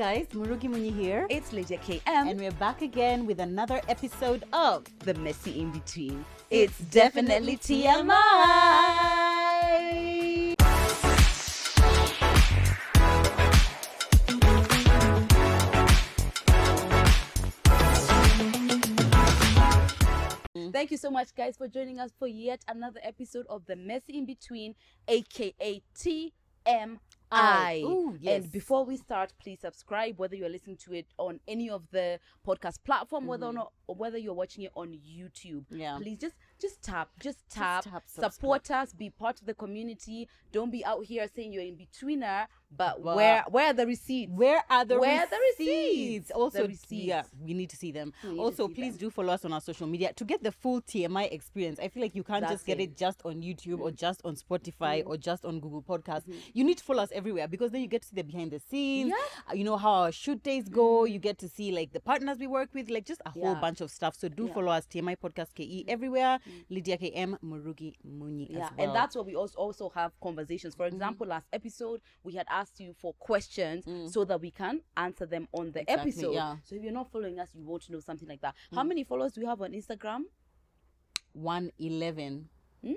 guys? Murugi Munyi here. It's Lydia KM. And we're back again with another episode of the messy in between. It's definitely TMI. Thank you so much, guys, for joining us for yet another episode of the Messy in Between, aka TMI. Ooh, yes. And before we start, please subscribe whether you're listening to it on any of the podcast platform, whether or not or whether you're watching it on YouTube. Mm-hmm. Yeah. Please just just tap, just tap, tap, support us, be part of the community. Don't be out here saying you're in betweener, but But- where where are the receipts? Where are the Where are the receipts? receipts? Also, The receipts. yeah, we need to see them. We need to Also, please them. do follow us on our social media to get the full TMI experience. I feel like you can't That's just get it. it just on YouTube or just on Spotify or just on Google Podcasts. Mm-hmm. You need to follow us everywhere because then you get to see the behind the scenes. Yeah. Mm-hmm. uh, You know how our shoot days go. You get to see like the partners we work with, like just a whole Yeah. bunch of stuff. So do Yeah. Mm-hmm. follow us TMI Podcast KE everywhere. Lydia KM Murugi Munyi yeah as well. and that's what we also also have conversations for example last episode we had asked you for questions so that we can answer them on the Exactly, episode yeah. so if you're not following us you won't know something like that how many followers do you have on instagram one eleven. Hmm?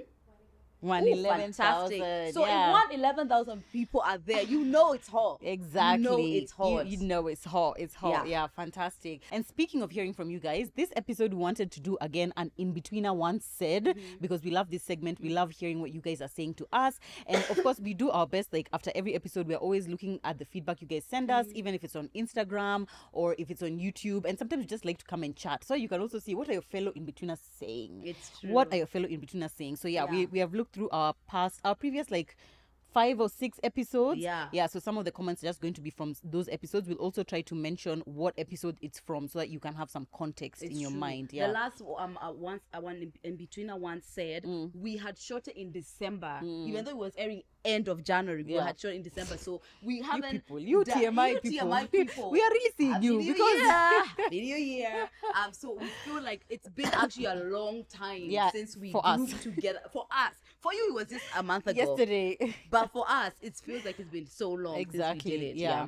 One Ooh, fantastic. thousand. so yeah. if one eleven thousand people are there you know it's hot Exactly. you know it's hot You, you know it's hot. It's hot. Yeah. Yeah. fantastic. And speaking of hearing from you guys, this episode we wanted to do again an in betweener once said Mm-hmm. because we love this segment. We love hearing what you guys are saying to us. And of course, we do our best. Like after every episode, we're always looking at the feedback you guys send us, Mm-hmm. even if it's on Instagram or if it's on YouTube. And sometimes we just like to come and chat. So you can also see what are your fellow in betweeners saying. It's true. What are your fellow in betweeners saying? So yeah, we, Yeah. we have looked through our past, our previous like five or six episodes. Yeah. Yeah. So some of the comments are just going to be from those episodes. We'll also try to mention what episode it's from so that you can have some context in your true. mind. Yeah. The last um uh, once uh, one in, in between I once said Mm. we had shot it in December, even though it was airing end of January. We had shot in December, so we haven't. people, you done- TMI you people, TMI people. we are really seeing Happy you because year. New Year. Um, so we feel like it's been actually a long time Yeah, since we for us. together. For us, for you, it was just a month ago. yesterday. But for us, it feels like it's been so long exactly. since we did it. yeah.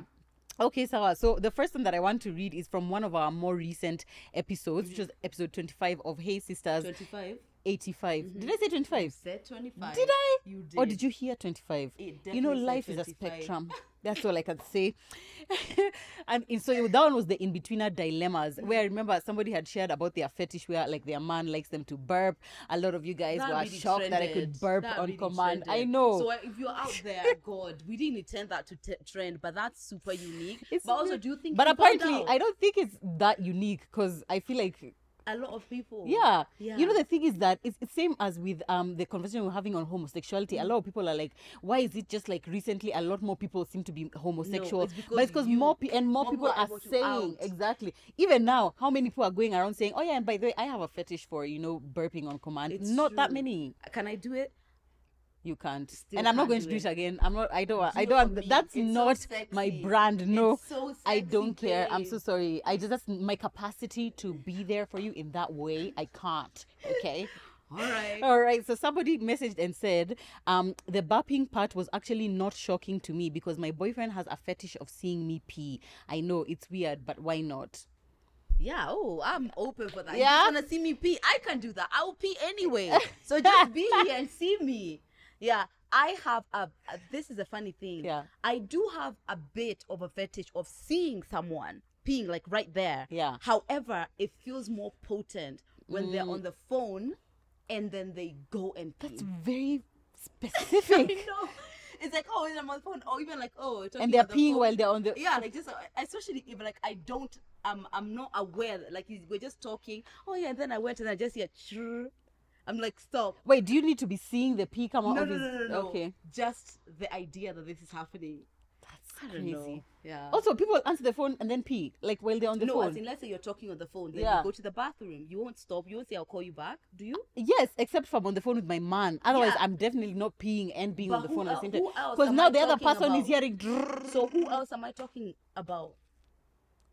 Okay, Sarah. So the first one that I want to read is from one of our more recent episodes, which was episode 25 of Hey Sisters Twenty-five. 85. Mm-hmm. Did I say 25? Said twenty-five. Did I? You did. Or did you hear 25? It You know, life is a spectrum. That's all I can say. and so that one was the in betweener dilemmas, where I remember somebody had shared about their fetish where like their man likes them to burp. A lot of you guys That were really shocked that I could burp That on really command. I know. So uh, if you're out there, God, we didn't intend that to t- trend, but that's super unique. It's but also, do you think? but apparently. I don't think it's that unique because I feel like a lot of people. yeah. Yeah. you know the thing is that it's the same as with um the conversation we're having on homosexuality a Mm. lot of people are like why is it just like recently a lot more people seem to be homosexual it's because but it's because more pe- and more, more people, people are are saying exactly even now how many people are going around saying oh yeah and by the way i have a fetish for you know burping on command It's not that many Can I do it? You can't Still and i'm not going to do it. it again i'm not i don't want Do i don't me. that's It's so not my brand no so i don't care i'm so sorry i just that's my capacity to be there for you in that way i can't okay All right. all right so somebody messaged and said um the burping part was actually not shocking to me because my boyfriend has a fetish of seeing me pee i know it's weird but why not Yeah. Oh, I'm open for that. Yeah? You just wanna see me pee? I can do that. I will pee anyway. So just be here and see me. Yeah. I have a, a- This is a funny thing. Yeah. I do have a bit of a fetish of seeing someone peeing like right there. Yeah. However, it feels more potent when they're mm. on the phone, and then they go and pee. it's very I specific know. It's like oh, I'm on the phone, or even like oh, and they're on the peeing while they're on the yeah like just especially if like i don't i'm i'm not aware like we're just talking oh yeah and then i went and i just hear. I'm like stop wait do you need to be seeing the pee come out no of no, his no no no okay just the idea that this is happening that's I don't know. crazy yeah Also, people answer the phone and then pee, like while they're on the no, phone. in, let's say you're talking on the phone, then Yeah. you go to the bathroom. You won't stop. You won't say, I'll call you back. Do you? Yes, except if I'm on the phone with my man. Otherwise, Yeah. I'm definitely not peeing and being But on the phone at the same time. Because now I the other person is hearing. So who else am I talking about?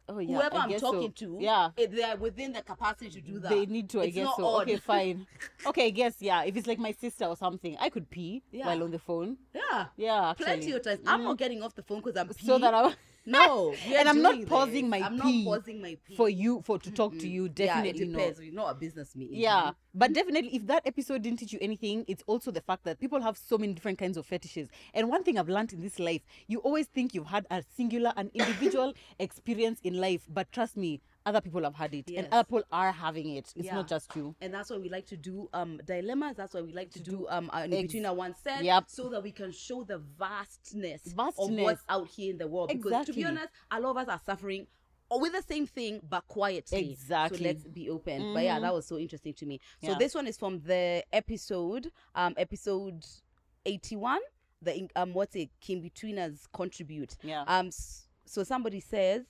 Oh, yeah, Whoever I I'm guess so. talking to, Yeah. eh, they are within the capacity to do that. They need to, I It's guess so. odd. Okay, fine. okay, I guess, yeah. If it's like my sister or something, I could pee Yeah. while on the phone. Yeah. Yeah, actually. Plenty of times. I'm not getting off the phone because I'm So that I. No, And I'm not pausing this. my I'm pee not pausing my pee. for you for to talk to you. Definitely yeah, it not. not a business meeting. Yeah, but definitely, if that episode didn't teach you anything, it's also the fact that people have so many different kinds of fetishes. And one thing I've learned in this life, you always think you've had a singular, an individual experience in life, but trust me, other people have had it, Yes. and other people are having it. It's Yeah. not just you. And that's why we like to do um dilemmas. That's why we like to, do um uh, in Ex- between our one set, Yep. so that we can show the vastness, of Vastness. what's out here in the world. Because to be honest, a lot of us are suffering or with the same thing but quietly. Exactly. So let's be open. But yeah, that was so interesting to me. So Yeah. this one is from the episode, um, episode eighty-one. The um, what's it? Came between us contribute. Yeah. Um. So somebody says,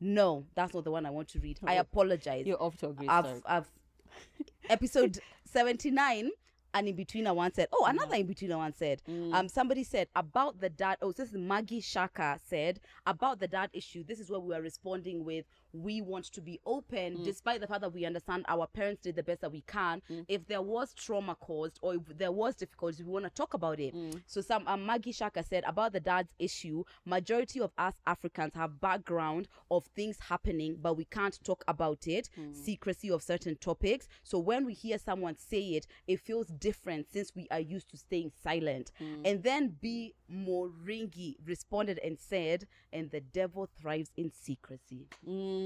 no, that's not the one I want to read. I Oh. apologize. You're off to a great I've, start. I've episode 79 and in between I one said oh another in between I one said Mm. um somebody said about the dad oh so this is Maggie Shaka said about the dad issue this is what we were responding with we want to be open Mm. despite the fact that we understand our parents did the best that we can. If there was trauma caused or if there was difficulties we want to talk about it. Mm. so some um, Maggie Shaka said about the dad's issue majority of us Africans have background of things happening but we can't talk about it. Secrecy of certain topics. So when we hear someone say it it feels different since we are used to staying silent. And then B. Moringi responded and said and the devil thrives in secrecy. Mm.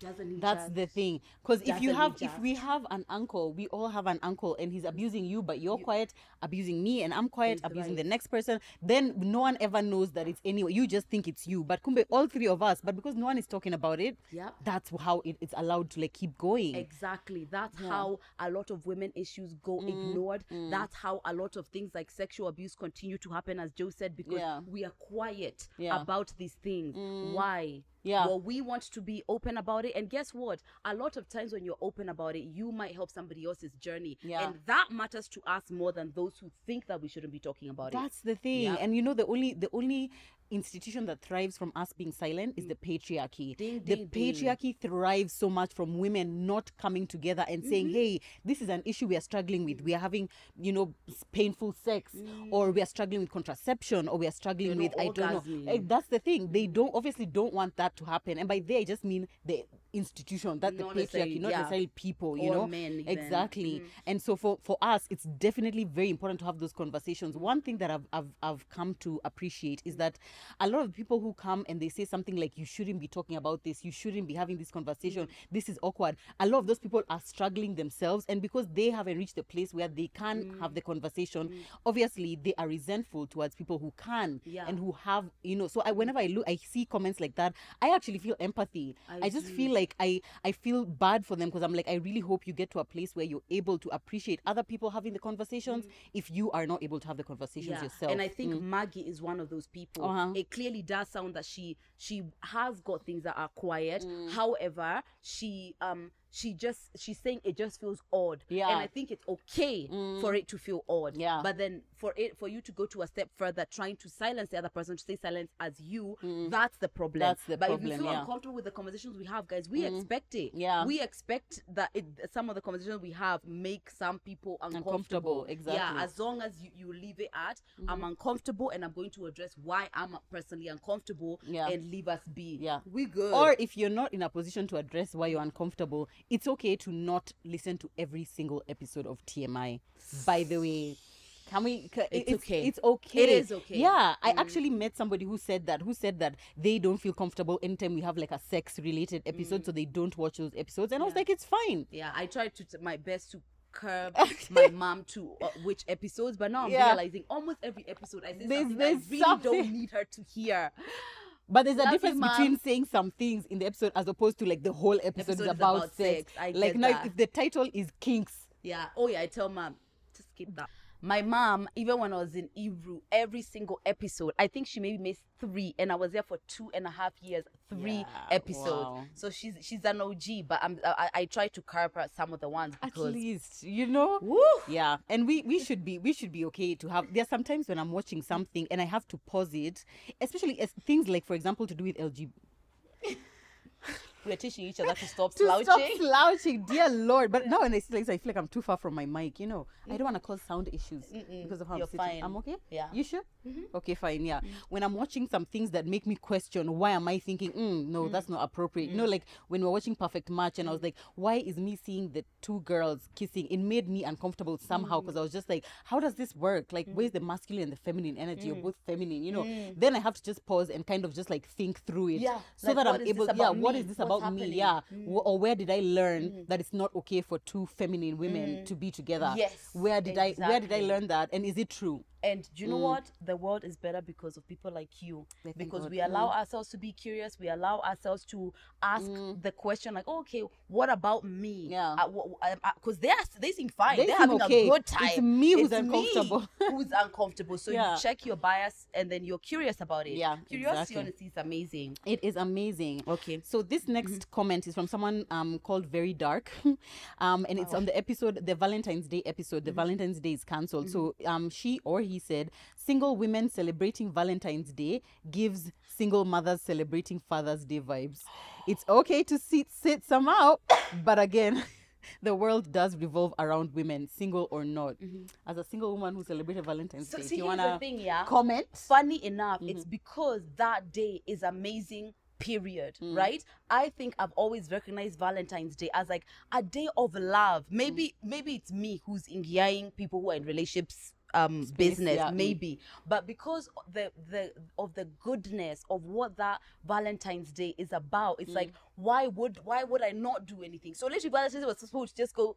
Doesn't That's just- the thing. Because if you have, if we have an uncle, we all have an uncle, and he's abusing you, but you're quiet, abusing me, and I'm quiet, abusing the right. next person. Then no one ever knows that it's anyone. You just think it's you, but kumbe all three of us. But because no one is talking about it, Yep. that's how it, it's allowed to like keep going. Exactly. That's how a lot of women issues go mm-hmm. ignored. Mm. That's how a lot of things like sexual abuse continue to happen, as Joe said, because Yeah. we are quiet Yeah. about these things. Mm. Why? Yeah. Well, we want to be open about it. And guess what? A lot of times when you're open about it, you might help somebody else's journey. Yeah. And that matters to us more than those who think that we shouldn't be talking about it. That's the thing. Yep. And you know the only the only institution that thrives from us being silent is the patriarchy. Ding, the ding, ding. patriarchy thrives so much from women not coming together and saying, Mm-hmm. "Hey, this is an issue we are struggling with. We are having, you know, painful sex or we are struggling with contraception or we are struggling Mm. You know, with I don't know." That's the thing. They don't obviously don't want that to happen. And by they I just mean the institution that the Not necessarily- patriarchy, not yeah. necessarily people, you Or know. men. Exactly. Mm. And so for, for us, it's definitely very important to have those conversations. One thing that I've, I've, I've come to appreciate is that a lot of people who come and they say something like, you shouldn't be talking about this, you shouldn't be having this conversation, Mm. this is awkward. A lot of those people are struggling themselves. And because they haven't reached the place where they can Mm. have the conversation, obviously they are resentful towards people who can Yeah. and who have, you know. So I, whenever I look, I see comments like that, I actually feel empathy. I I, just feel like I, I feel bad for them because I'm like, I really hope you get to a place where you're able to appreciate other people having the conversations if you are not able to have the conversations yourself. And I think Maggie is one of those people. Uh-huh. It clearly does sound that she she has got things that are quiet. Mm. However, she um she just she's saying it just feels odd. Yeah. Mm. And I think it's okay for it to feel odd. Yeah. But then for it for you to go to a step further, trying to silence the other person to stay silent as you, that's the problem. Mm. That's the but if problem, you feel yeah. Mm. uncomfortable with the conversations we have, guys, we expect it. Yeah. We expect that it, some of the conversations we have make some people uncomfortable. Uncomfortable, Yeah, exactly. Mm-hmm. as long as you, you leave it at I'm uncomfortable and I'm going to address why I'm personally uncomfortable Yeah. and leave us be. Yeah. We good. or if you're not in a position to address why you're uncomfortable, it's okay to not listen to every single episode of TMI. By the way, can we? ca- It's okay. It's okay. It is okay. Mm. Yeah, I actually met somebody who said that. Who said that they don't feel comfortable anytime we have like a sex-related episode, so they don't watch those episodes. And I was Mm. Like, it's fine. yeah, I tried to t- my best to curb my mom to uh, which episodes, but now I'm Yeah. realizing almost every episode I say There's- something there's I really something. don't need her to hear. But there's a Love difference Mom. between saying some things in the episode as opposed to like the whole episode, Episode is is about, about sex. sex. Like now, if the title is kinks, Yeah. Oh yeah, I tell mom to skip that. My mom, even when I was in Ebru, every single episode, I think she maybe missed three, and I was there for two and a half years, three Yeah, episodes. wow. So she's she's an OG, but I'm I, I try to curb her some of the ones at least you know. Woo! Yeah, and we we should be we should be okay to have. There's sometimes when I'm watching something and I have to pause it, especially as things like, for example, to do with LG. We're teaching each other to stop To slouching. stop slouching, dear Lord. But now when I see this, I feel like I'm too far from my mic. You know, I don't mm. want to cause sound issues because of how you're I'm sitting. fine. I'm okay. Yeah. You sure? Mm-hmm. Okay, fine. Yeah. Mm. When I'm watching some things that make me question, why am I thinking, mm, no, that's mm. not appropriate? You know, like when we we're watching Perfect Match, and I was like, why is me seeing the two girls kissing? It made me uncomfortable somehow because I was just like, how does this work? Like, where's the masculine and the feminine energy? You're both feminine, you know. Then I have to just pause and kind of just like think through it, Yeah, so like, that I'm able. Yeah, about what is this What's about happening? me? Yeah, Wh- mm. or where did I learn mm-hmm. that it's not okay for two feminine women mm. to be together? Yes, Where did I? Where did I learn that? And is it true? And do you know mm. what? The world is better because of people like you. Thank Because God. we allow ourselves to be curious. We allow ourselves to ask the question, like, oh, okay, what about me? Yeah. Uh, because uh, uh, they are they seem fine. They are having okay. a good time It's me who's me uncomfortable. who's uncomfortable. So Yeah. you check your bias and then you're curious about it. Yeah, Curiosity, exactly. honestly, is amazing. It is amazing. Okay. So this next comment is from someone um called Very Dark, um and it's on the episode the Valentine's Day episode. The Valentine's Day is cancelled. So um she or he said single women celebrating Valentine's Day gives single mothers celebrating Father's Day vibes. It's okay to sit sit some out, but again. The world does revolve around women, single or not. As a single woman who celebrated Valentine's So Day, see, you wanna thing, yeah. comment? funny enough Mm-hmm. it's because that day is amazing period Mm. right i think i've always recognized valentine's day as like a day of love maybe Mm. maybe it's me who's enjoying people who are in relationships um business yeah, mm. maybe but because the the of the goodness of what that valentine's day is about it's Mm. like why would why would i not do anything so literally valentine's day was supposed to just go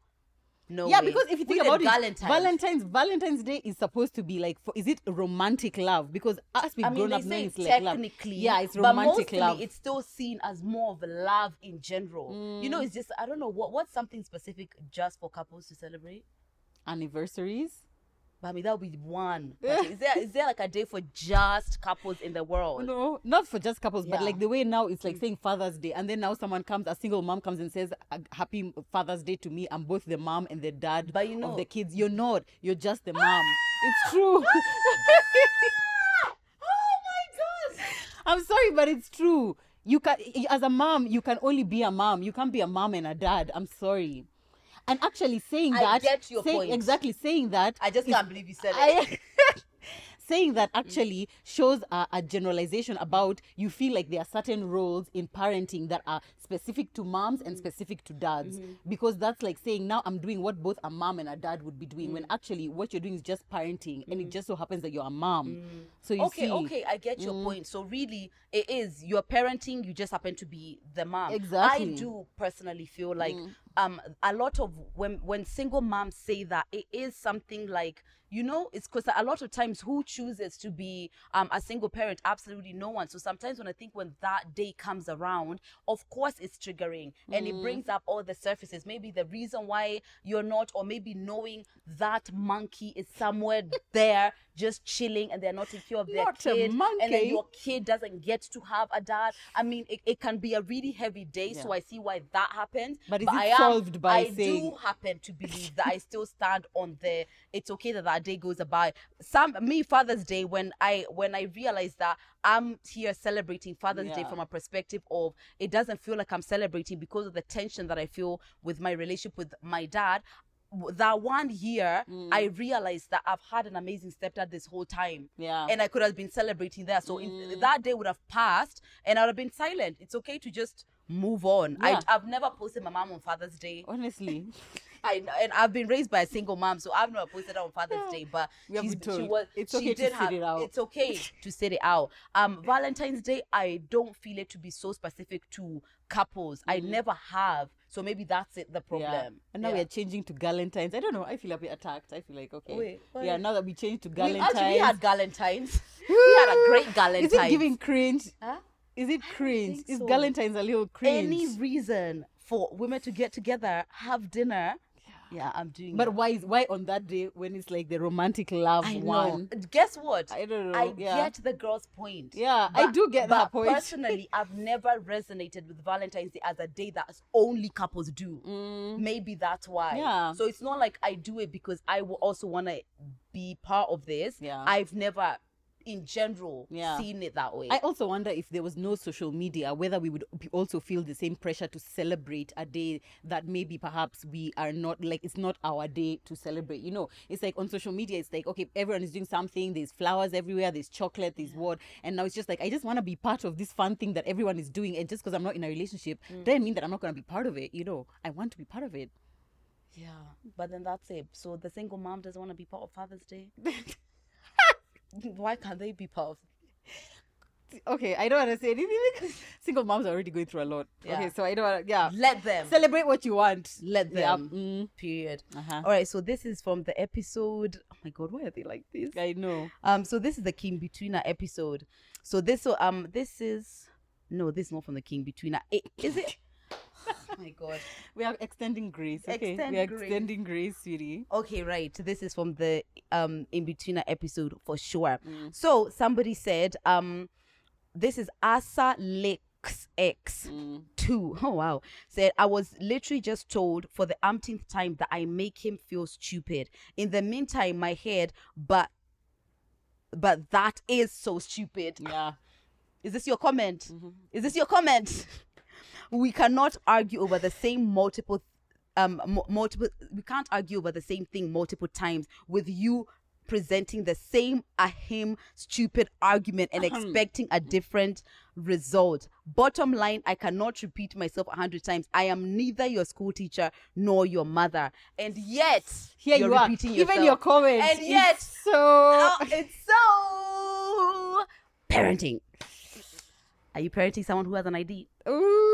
no yeah way. because if you think about it valentine's. valentine's valentine's day is supposed to be like for is it romantic love because us we've I mean, grown up knowing it's like love technically, yeah it's but romantic mostly love it's still seen as more of a love in general. You know, Mm. it's just I don't know what what's something specific just for couples to celebrate. anniversaries But I mean, that would be one. But is there is there like a day for just couples in the world? no not for just couples but Yeah. Mm. like the way now it's like saying father's day and then now someone comes a single mom comes and says "Uh, happy father's day to me i'm both the mom and the dad But you of know- the kids you're not you're just the mom it's true Oh my god! i'm sorry but it's true you can as a mom you can only be a mom you can't be a mom and a dad i'm sorry and actually saying I that get your saying- point. exactly saying that I just can't believe you said it. I, saying that actually shows a, a generalization about you feel like there are certain roles in parenting that are specific to moms and mm-hmm. specific to dads. Mm-hmm. Because that's like saying now i'm doing what both a mom and a dad would be doing when mm. actually what you're doing is just parenting and it mm. just so happens that you're a mom. Mm. So you okay, see. okay, I get your point. So really, it is you're parenting. You just happen to be the mom. Exactly. I do personally feel like um a lot of when when single moms say that it is something like you know it's because a lot of times who chooses to be um a single parent? Absolutely no one. So sometimes when i think when that day comes around of course it's triggering and it mm. brings up all the surfaces. Maybe the reason why you're not or maybe knowing that monkey is somewhere there just chilling and they're not taking care of their Not a kid and then your kid doesn't get to have a dad. I mean it, it can be a really heavy day so i see why that happens But is I it am- solved by I saying- do happen to believe that i still stand on the it's okay that that day goes by. Some me father's day when i when i realize that i'm here celebrating father's day from a perspective of it doesn't feel like i'm celebrating because of the tension that i feel with my relationship with my dad that one year mm. i realized that i've had an amazing stepdad this whole time Yeah. and i could have been celebrating there so in, mm. that day would have passed and i would have been silent it's okay to just move on Yeah. I, i've never posted my mom on father's day honestly I and I've been raised by a single mom, so I've never posted on Father's Day. But she's, she was It's she okay to have, it out. It's okay to sit it out. Um, Valentine's Day, I don't feel it to be so specific to couples. I mm-hmm. never have, so maybe that's it. The problem. Yeah. And now Yeah. we're changing to Galentine's. I don't know. I feel a bit attacked. I feel like okay. Wait, yeah. Now that we changed to We, Galentine's, actually, we had Galentine's. we had a great Galentine's. is it giving cringe? Huh? Is it cringe? Is so. Galentine's a little cringe? any reason for women to get together, have dinner? Yeah, I'm doing. But it. why is why on that day when it's like the romantic love I know. one? Guess what? I don't know, I yeah. get the girl's point. Yeah, I do get but that point. Personally, I've never resonated with Valentine's Day as a day that only couples do. Maybe that's why. Mm. Yeah. So it's not like I do it because I will also want to be part of this. Yeah. I've never in general Yeah. seen it that way. I also wonder if there was no social media, whether we would be also feel the same pressure to celebrate a day that maybe perhaps we are not like it's not our day to celebrate. You know, it's like on social media, it's like okay, everyone is doing something. There's flowers everywhere. There's chocolate. There's what, and now it's just like I just want to be part of this fun thing that everyone is doing, and just because I'm not in a relationship mm. doesn't mean that I'm not going to be part of it. You know, I want to be part of it. yeah, but then that's it. So the single mom doesn't want to be part of Father's Day. Why can't they be part of? Okay, I don't want to say anything because single moms are already going through a lot. Yeah. Okay, so I don't. Wanna, yeah, Let them. celebrate what you want. Let Yeah, them. mm, Period. uh-huh. All right. So this is from the episode. Oh my God, why are they like this? I know. Um. So this is the King Betweener episode. So this. So um. This is. No, this is not from the King Betweener. Eh, Is it? Oh my God. We are extending grace. Okay, Extend we are grace. extending grace, sweetie. Okay, right. This is from the um in betweener episode for sure. So somebody said um this is Asa Lex X two. Oh wow. Said I was literally just told for the umpteenth time that I make him feel stupid. In the meantime, my head, but but that is so stupid. Yeah. Is this your comment? Is this your comment? we cannot argue over the same multiple um mu- multiple we can't argue over the same thing multiple times with you presenting the same ahem stupid argument and expecting a different result bottom line i cannot repeat myself a hundred times i am neither your school teacher nor your mother and yet Here you're you are. repeating Even your comments. and yet so. Oh, it's so parenting. Are you parenting someone who has an ID? Ooh,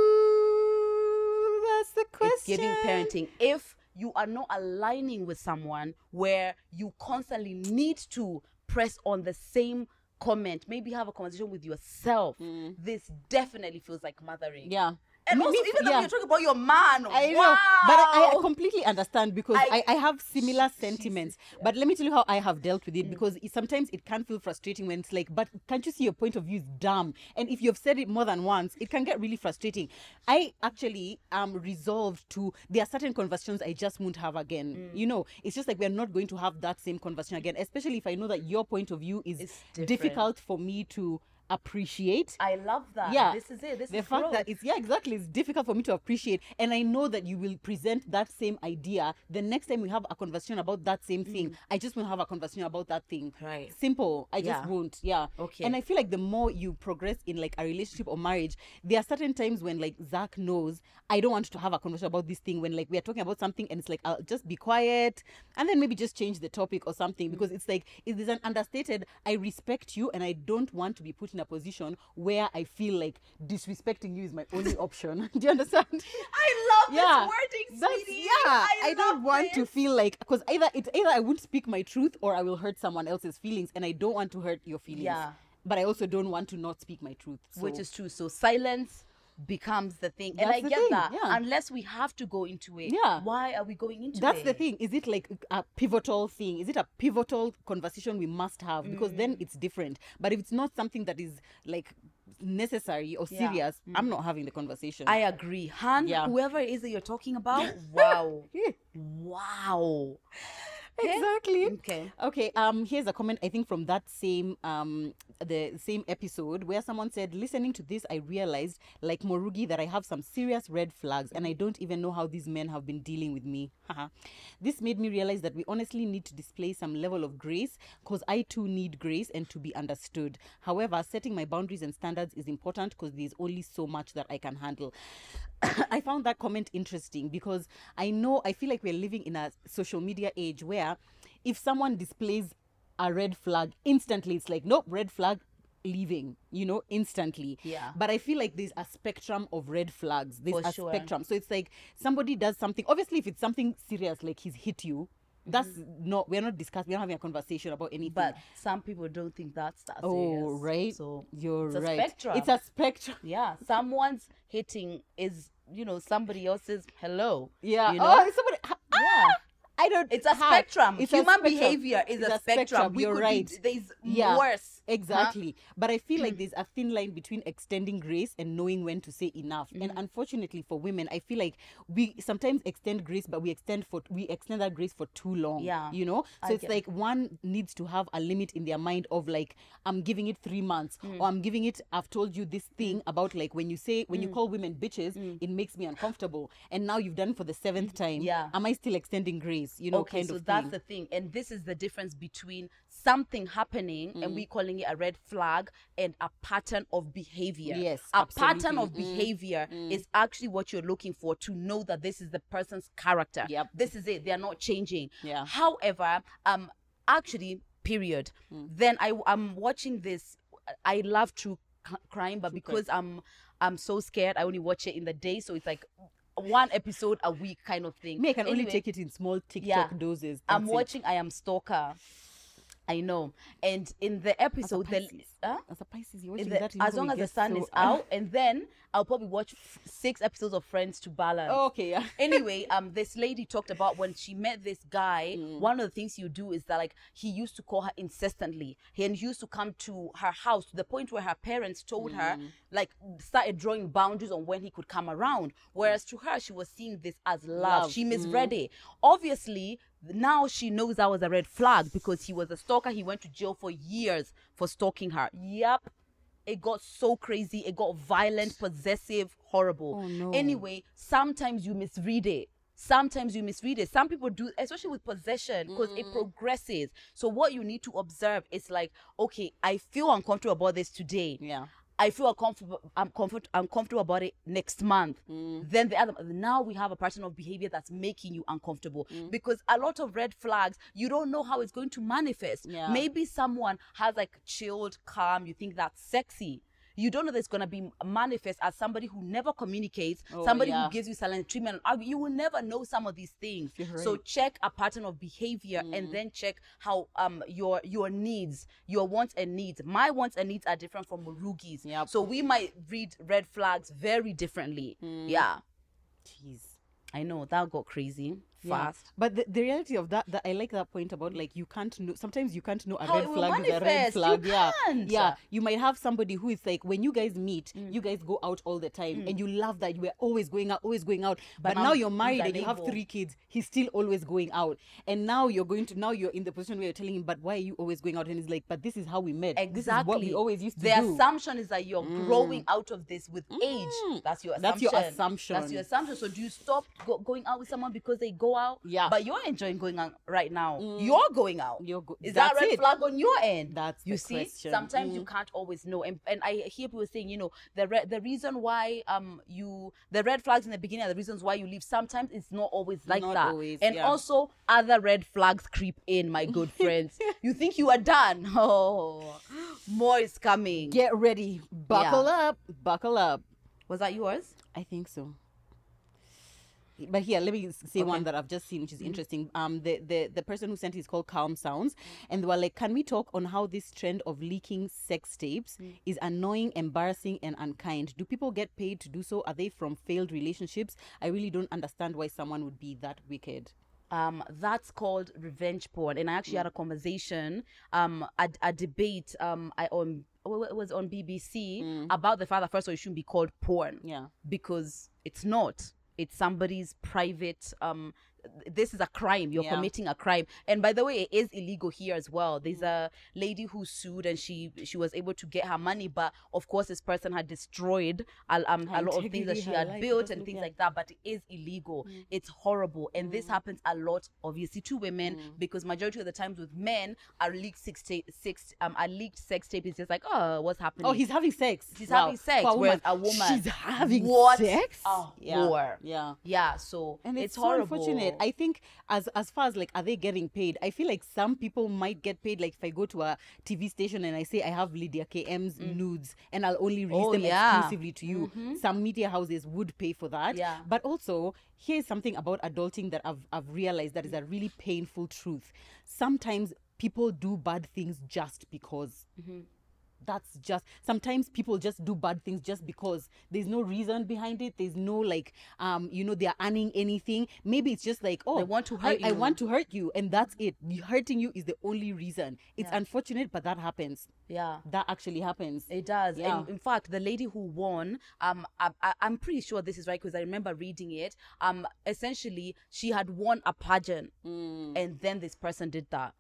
that's the question. It's giving parenting. If you are not aligning with someone where you constantly need to press on the same comment, maybe have a conversation with yourself. Mm. This definitely feels like mothering. Yeah. And Me- also, me- even though yeah. you're talking about your man, I know, wow. but I, I completely understand because I, I- I, have similar sentiments. But let me tell you how I have dealt with Mm. it because it, sometimes it can feel frustrating when it's like, but can't you see your point of view is dumb? And if you've said it more than once, it can get really frustrating. I actually am resolved to, there are certain conversations I just won't have again. Mm. You know, it's just like we're not going to have that same conversation again, especially if I know that your point of view is difficult for me to appreciate I love that. yeah This is it. This the is fact growth. that it's yeah exactly it's difficult for me to appreciate and i know that you will present that same idea the next time we have a conversation about that same thing i just won't have a conversation about that thing Mm. Right. simple i just won't yeah Okay. and i feel like the more you progress in like a relationship or marriage there are certain times when like zach knows i don't want to have a conversation about this thing when like we are talking about something and it's like i'll just be quiet and then maybe just change the topic or something because it's like it is an understated i respect you and i don't want to be put in a position where i feel like disrespecting you is my only option. Do you understand? I love yeah. this wording, that's sweetie. yeah. I, don't love want to feel like because either it's either i won't speak my truth or i will hurt someone else's feelings and i don't want to hurt your feelings. Yeah. but i also don't want to not speak my truth. Which is true. So silence becomes the thing, and That's I get thing, that. yeah. Unless we have to go into it, Yeah. Why are we going into that's it? the thing is it like a pivotal thing is it a pivotal conversation we must have because then Mm. it's different but if it's not something that is like necessary or Yeah. Mm. serious i'm not having the conversation I agree, Han. Yeah. Whoever it is that you're talking about, wow, wow. exactly Okay. Okay, um, here's a comment I think from that same um the same episode where someone said, listening to this, I realized, like Murugi, that I have some serious red flags and I don't even know how these men have been dealing with me. This made me realize that we honestly need to display some level of grace because I too need grace and to be understood. However, setting my boundaries and standards is important because there's only so much that I can handle. I found that comment interesting because I know I feel like we're living in a social media age where if someone displays a red flag instantly it's like nope red flag leaving you know instantly Yeah. but i feel like there's a spectrum of red flags there's For a sure. spectrum so it's like somebody does something obviously if it's something serious like he's hit you that's mm-hmm. not we're not discussing we're not having a conversation about anything But some people don't think that's that oh serious. right So you're it's a right spectrum. it's a spectrum yeah, someone's hitting is you know somebody else's hello. yeah You know? oh somebody ha- yeah. Ah! I don't. It's a how? spectrum. It's a Human spectrum. behavior is It's a spectrum. We You're could right. Be, there's Yeah, worse. Huh? Exactly. But I feel like there's a thin line between extending grace and knowing when to say enough. And Mm-hmm. unfortunately for women, I feel like we sometimes extend grace, but we extend for we extend that grace for too long. Yeah. You know? So I it's like one needs to have a limit in their mind of like, I'm giving it three months. Mm. Or I'm giving it I've told you this thing about like when you say when you call women bitches, it makes me uncomfortable. And now you've done it for the seventh time. Mm. Yeah. Am I still extending grace? You know, okay, kind so of that's thing. the thing, and this is the difference between something happening and Mm. we calling it a red flag and a pattern of behavior. Yes, a pattern of Mm. behavior is actually what you're looking for to know that this is the person's character. Yep. This is it. They are not changing. Yeah. However, um, actually, period. Mm. Then I I'm watching this. I love true crime, but because I'm I'm so scared, I only watch it in the day. So it's like one episode a week kind of thing. Me, I can only take it in small TikTok Yeah. doses. I'm That's it. watching I Am Stalker. I know. And in the episode, the, Pisces. huh? As a Pisces, watching the- that. as long as the sun so- is out, and then I'll probably watch f- six episodes of Friends to balance. Okay, yeah. anyway, um, this lady talked about when she met this guy. Mm. One of the things you do is that like he used to call her incessantly. He used to come to her house to the point where her parents told her Mm. like started drawing boundaries on when he could come around. Whereas to her, she was seeing this as love. Love, She mm. misread it. Obviously, now she knows that was a red flag because he was a stalker. He went to jail for years for stalking her. Yep. It got so crazy. It got violent, possessive, horrible. Oh, no. Anyway, sometimes you misread it. Sometimes you misread it. Some people do, especially with possession, because it mm. progresses. So what you need to observe is like, okay, I feel uncomfortable about this today. Yeah. I feel uncomfortable. I'm comfort. I'm comfortable about it next month. Mm. Then the other. Now we have a pattern of behavior that's making you uncomfortable Mm. because a lot of red flags. You don't know how it's going to manifest. Yeah. Maybe someone has like chilled, calm. You think that's sexy. You don't know that it's gonna be manifest as somebody who never communicates, Oh, somebody yeah. who gives you silent treatment. You will never know some of these things. You're So check a pattern of behavior Mm. and then check how um your your needs, your wants and needs. My wants and needs are different from Murugi's. Yep. So we might read red flags very differently. Mm. Yeah. Jeez. I know that got crazy Yeah. But the, the reality of that, that I like that point about like you can't know. Sometimes you can't know a How red flag is a red manifest. You yeah, can't. yeah. You might have somebody who is like when you guys meet, Mm. you guys go out all the time, mm. and you love that you were always going out, always going out. But, now now you're married and you have three kids. He's still always going out, and now you're going to now you're in the position where you're telling him, but why are you always going out? And he's like, but this is how we met. Exactly. This is what we always used to the do. assumption is that you're mm. growing out of this with age. Mm. That's your assumption. That's your assumption. That's your assumption. So do you stop go- going out with someone because they go out? Yeah. But you're enjoying going out right now. You're going out. You're go- is that red it. flag on your end? That's you see. question. Sometimes you Mm. can't always know, and and I hear people saying, you know, the re- the reason why um you the red flags in the beginning are the reasons why you leave. Sometimes it's not always like Not that, always, and yeah. also other red flags creep in, my good friends. you think you are done? Oh, more is coming. Get ready, buckle up, buckle up. Was that yours? I think so. But here, let me say one that I've just seen, which is interesting. Um, the, the the person who sent it is called Calm Sounds, and they were like, "Can we talk on how this trend of leaking sex tapes is annoying, embarrassing, and unkind? Do people get paid to do so? Are they from failed relationships? I really don't understand why someone would be that wicked." um that's called revenge porn and i actually had a conversation um a, a debate um i on it was on bbc about the fact that first of all it shouldn't be called porn Yeah. because it's not it's somebody's private um this is a crime you're Yeah. committing a crime and by the way it is illegal here as well there's a lady who sued and she she was able to get her money but of course this person had destroyed a, um, a lot of things that she had built and things yeah. like that but it is illegal it's horrible and this happens a lot obviously to women because majority of the times with men are leaked six tape six um are leaked sex tape is just like oh what's happening Oh, he's having sex. he's Wow. having sex, For whereas a woman- she's having What sex. a yeah. Yeah. yeah so and it's, it's, so horrible unfortunate i think as as far as like are they getting paid i feel like some people might get paid like if i go to a tv station and i say i have lydia km's mm. nudes and i'll only release Oh, them yeah. exclusively to you. Mm-hmm. Some media houses would pay for that. Yeah. but also here's something about adulting that i've, I've realized that is a really painful truth. Sometimes people do bad things just because mm-hmm. That's just sometimes people just do bad things just because there's no reason behind it there's no like um you know they're earning anything maybe it's just like oh They want to I, hurt I you. want to hurt you and that's it hurting you is the only reason it's Yeah. unfortunate but that happens Yeah. that actually happens It does. Yeah. And in fact, the lady who won, um, I, I, I'm pretty sure this is right because I remember reading it. Um, essentially, she had won a pageant, Mm. and then this person did that.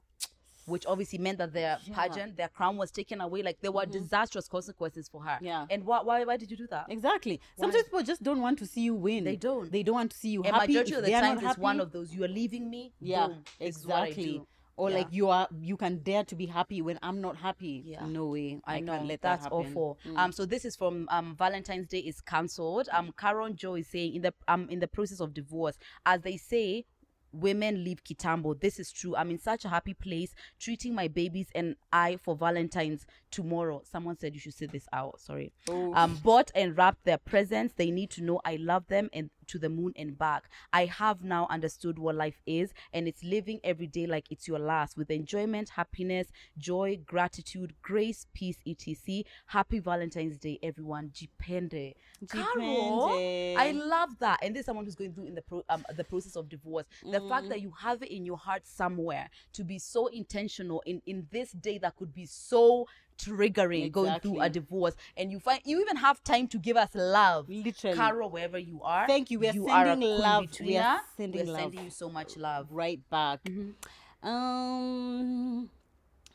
Which obviously meant that their pageant, their crown was taken away. Like there were disastrous consequences for her. Mm-hmm. Yeah. And why, why, why did you do that? exactly sometimes people just don't want to see you win They don't. they don't want to see you And happy majority If of the time, it's one of those. You are leaving me. yeah boom, this is what I exactly or Yeah. like you are you can dare to be happy when i'm not happy Yeah. no way i, I can't let that's that happen. Mm. awful. Um, so this is from um Valentine's Day is cancelled. Um, Caron Joe is saying in the um in the process of divorce, as they say, women leave Kitambo. This is true. I'm in such a happy place, treating my babies and I for Valentine's tomorrow. Someone said you should say this out. Sorry. Oh. Um, bought and wrapped their presents. They need to know I love them and to the moon and back. I have now understood what life is, and it's living every day like it's your last with enjoyment, happiness, joy, gratitude, grace, peace, etc. Happy Valentine's Day, everyone. Jipende. Caro, Jipende. I love that. And this is someone who's going through in the pro- um, the process of divorce. The fact that you have it in your heart somewhere to be so intentional in in this day that could be so triggering going through a divorce and you find you even have time to give us love Literally. Caro wherever you are Thank you. We are are a sending love. We are sending We're love. sending you so much love right back. Mm-hmm. Um,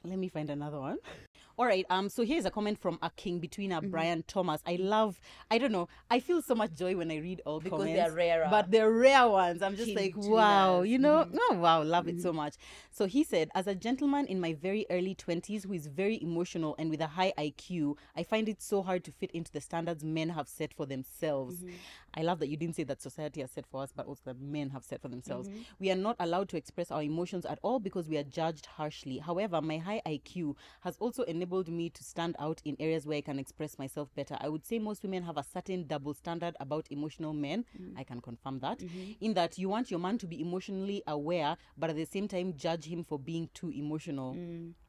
let me find another one. All right. Um. So here's a comment from a king between Mm-hmm. a Brian Thomas. I love. I don't know. I feel so much joy when I read all Because comments. they're rarer. But they're rare ones. I'm just King like, wow. You know. Mm-hmm. Oh wow. Love it so much. So he said, as a gentleman in my very early twenties who is very emotional and with a high IQ, I find it so hard to fit into the standards men have set for themselves. Mm-hmm. I love that you didn't say that society has set for us, but also that men have set for themselves. Mm-hmm. We are not allowed to express our emotions at all because we are judged harshly. However, my high IQ has also enabled me to stand out in areas where I can express myself better. I would say most women have a certain double standard about emotional men. Mm. I can confirm that. Mm-hmm. In that you want your man to be emotionally aware, but at the same time judge him for being too emotional.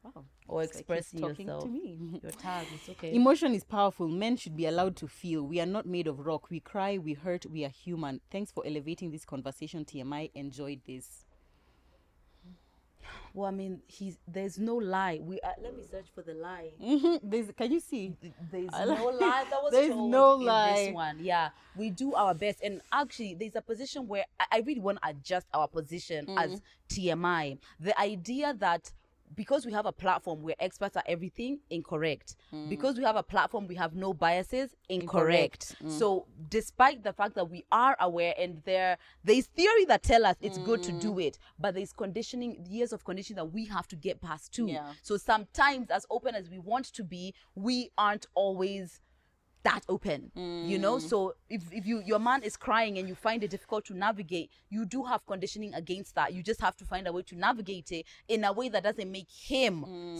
Wow. Mm. or It's like he's expressing talking yourself to me. your tag it's okay Emotion is powerful. Men should be allowed to feel. We are not made of rock. We cry, we hurt, we are human. Thanks for elevating this conversation, TMI. Enjoyed this. Well i mean he's there's no lie we uh, let me search for the lie Mhm. There's, can you see? there's no lie that was There's told no in lie. this one yeah we do our best and actually there's a position where i, I really want to adjust our position Mm. as tmi the idea that because we have a platform we're experts at everything incorrect because we have a platform we have no biases incorrect, Mm. So despite the fact that we are aware and there there's theory that tell us it's good to Mm. do it but there's conditioning years of conditioning that we have to get past too Yeah. so sometimes as open as we want to be we aren't always that open. You know so if, if you your man is crying and you find it difficult to navigate you do have conditioning against that. You just have to find a way to navigate it in a way that doesn't make him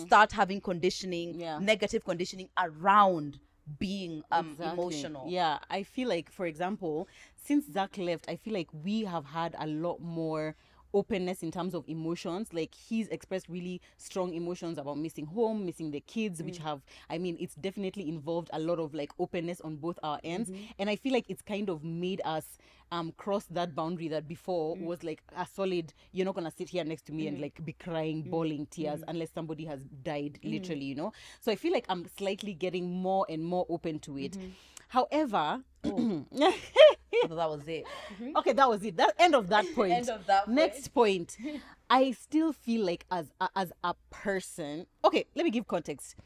start having conditioning Yeah. negative conditioning around being um Exactly. emotional. Yeah, I feel like, for example, since Zach left, I feel like we have had a lot more openness in terms of emotions like he's expressed really strong emotions about missing home missing the kids which mm. have i mean it's definitely involved a lot of like openness on both our ends. Mm-hmm. And i feel like it's kind of made us um cross that boundary that before mm. was like a solid you're not gonna sit here next to me and mm. like be crying bawling tears unless somebody has died literally you know? So i feel like i'm slightly getting more and more open to it. Mm-hmm. However oh. So that was it. Mm-hmm. Okay that was it. That end of that point. End of that next point. I still feel like as a, as a person okay let me give context.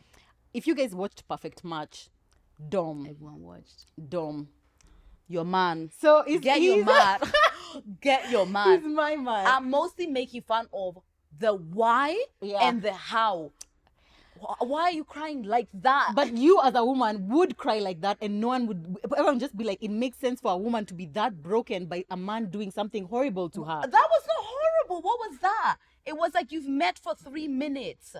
If you guys watched perfect match dom. Everyone watched. Dom. Your man. So it's get your he's- man. Get your he's man my man. I'm mostly making fun of the why Yeah. and the how why are you crying like that? But you as a woman would cry like that and no one would everyone would just be like it makes sense for a woman to be that broken by a man doing something horrible to her. That was not horrible. What was that? It was like you've met for three minutes.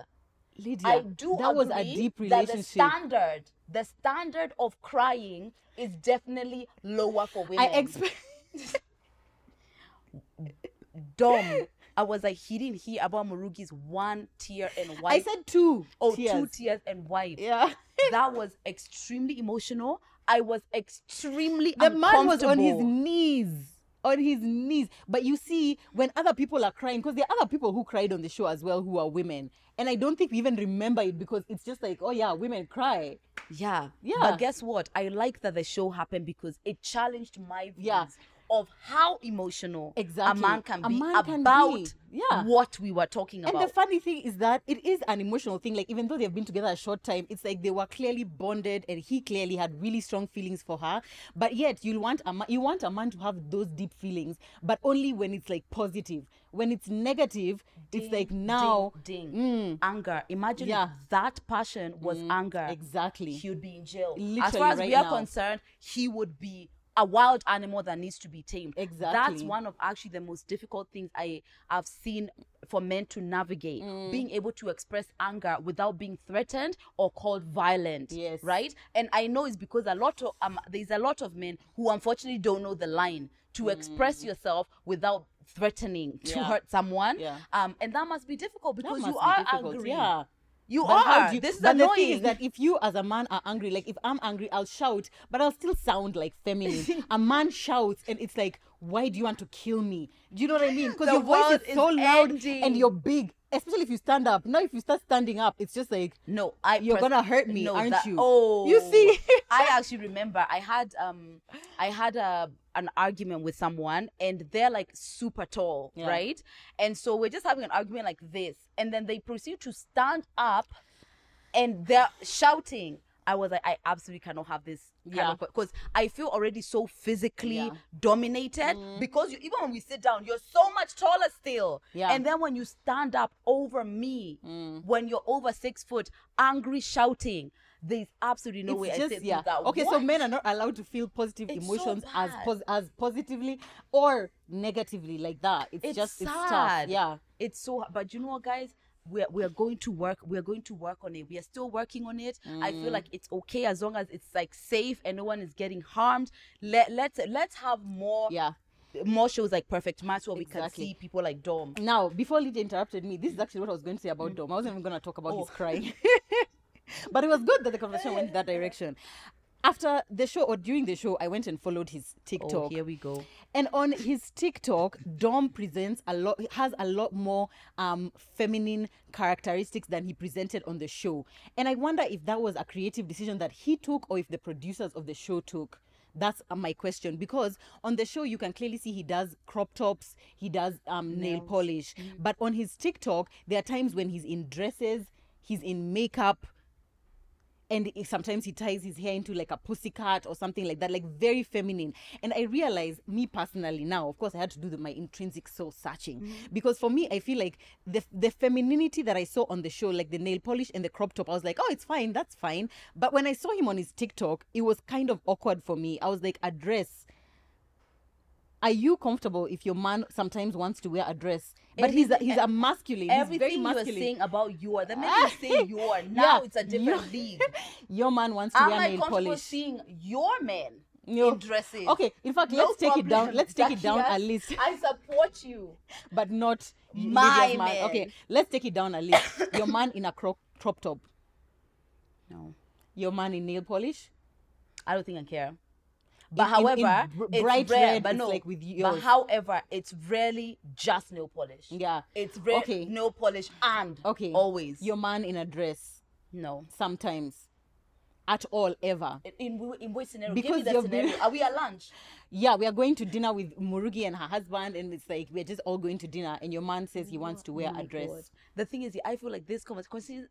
Lydia, I do that was a deep that the standard the standard of crying is definitely lower for women. i expect Dom, I was like, he didn't hear about Murugi's one tear and white. I said two. oh, tears. two tears and wipe. Yeah. that was extremely emotional. I was extremely the man was on his knees on his knees but you see when other people are crying because there are other people who cried on the show as well who are women and i don't think we even remember it because it's just like oh yeah women cry Yeah. Yeah. But guess what? I like that the show happened because it challenged my views Yeah. Of how emotional Exactly. a man can A be man can about be. Yeah. what we were talking about. and the funny thing is that it is an emotional thing like even though they've been together a short time it's like they were clearly bonded and he clearly had really strong feelings for her but yet you'll want a man you want a man to have those deep feelings but only when it's like positive when it's negative it's like now ding, Mm. anger. Imagine Yeah. if that passion was anger. exactly. He would be in jail. as far as right we are now. concerned, he would be a wild animal that needs to be tamed. Exactly. That's one of actually the most difficult things I have seen for men to navigate. Mm. Being able to express anger without being threatened or called violent. Yes. Right? And I know it's because a lot of um there's a lot of men who unfortunately don't know the line to express yourself without threatening to Mm. Yeah. hurt someone. Yeah. Um and that must be difficult because you are angry. Yeah. You But are. you- this is but annoying. the thing is that if you as a man are angry, like if I'm angry, I'll shout, but I'll still sound like feminine. a man shouts and it's like, why do you want to kill me? Do you know what I mean? Because your voice is is so loud ending. and you're big. Especially if you stand up. Now if you start standing up, it's just like No, I You're pers- gonna hurt me, no, aren't that- you? Oh, You see? I actually remember I had um I had a an argument with someone and they're like super tall, Yeah. right? And so we're just having an argument like this, and then they proceed to stand up and they're shouting. I was like, I absolutely cannot have this kind Yeah. because I feel already so physically Yeah. Mm. dominated because you, even when we sit down, you're so much taller still. Yeah. Mm. And then when you stand up over me, when you're over six foot, angry shouting, there's absolutely no way it's I just sit yeah. that. Okay, so men are not allowed to feel positive It's so emotions as bad. pos- as positively or negatively like that. It's, it's just sad. it's tough. Yeah. It's so but you know what guys? We're, we're going to work we're going to work on it we are still working on it i Mm. feel like it's okay as long as it's like safe and no one is getting harmed let let's let's have more Yeah. more shows like perfect match where we can see people like dom Now, before Lydia interrupted me, this is actually what I was going to say about Dom. I wasn't even going to talk about his Oh. crying. but it was good that the conversation went that direction. After the show or during the show, I went and followed his TikTok. oh TikTok. here we go And on his TikTok, Dom presents a lot has a lot more um feminine characteristics than he presented on the show. And I wonder if that was a creative decision that he took or if the producers of the show took. That's uh, my question because on the show you can clearly see he does crop tops, he does um nail polish, but on his TikTok there are times when he's in dresses, he's in makeup, and sometimes he ties his hair into like a pussycat or something like that, like very feminine. And I realize, me personally, now, of course, I had to do the, my intrinsic soul searching mm-hmm. because for me, I feel like the the femininity that I saw on the show, like the nail polish and the crop top, I was like, oh, it's fine, that's fine. But when I saw him on his TikTok, it was kind of awkward for me. I was like, a dress. Are you comfortable if your man sometimes wants to wear a dress? But he's a, he's a masculine. He's very everything you were masculine. saying about you are the minute you say you are now Yeah, it's a different you- league Your man wants to am wear nail polish. seeing your men No. in dresses Okay, in fact, No let's take it down. Let's take it down a Zacchaeus. list, i support you but not My man. man. Okay, let's take it down a list. Your man in a crop crop top. no Your man in nail polish. I don't think I care. But In- in- in however, br- it's bright rare, red, but it's no, like with but however, it's rarely just nail polish. Yeah. It's rare Okay. nail polish and Okay. always. Your man in a dress. no. Sometimes. At all, ever. In, in, in which scenario? Because Give scenario. being- Are we at lunch? Yeah, we are going to dinner with Murugi and her husband, and it's like we're just all going to dinner, and your man says he oh wants to wear Oh a dress. God. The thing is, I feel like this convers-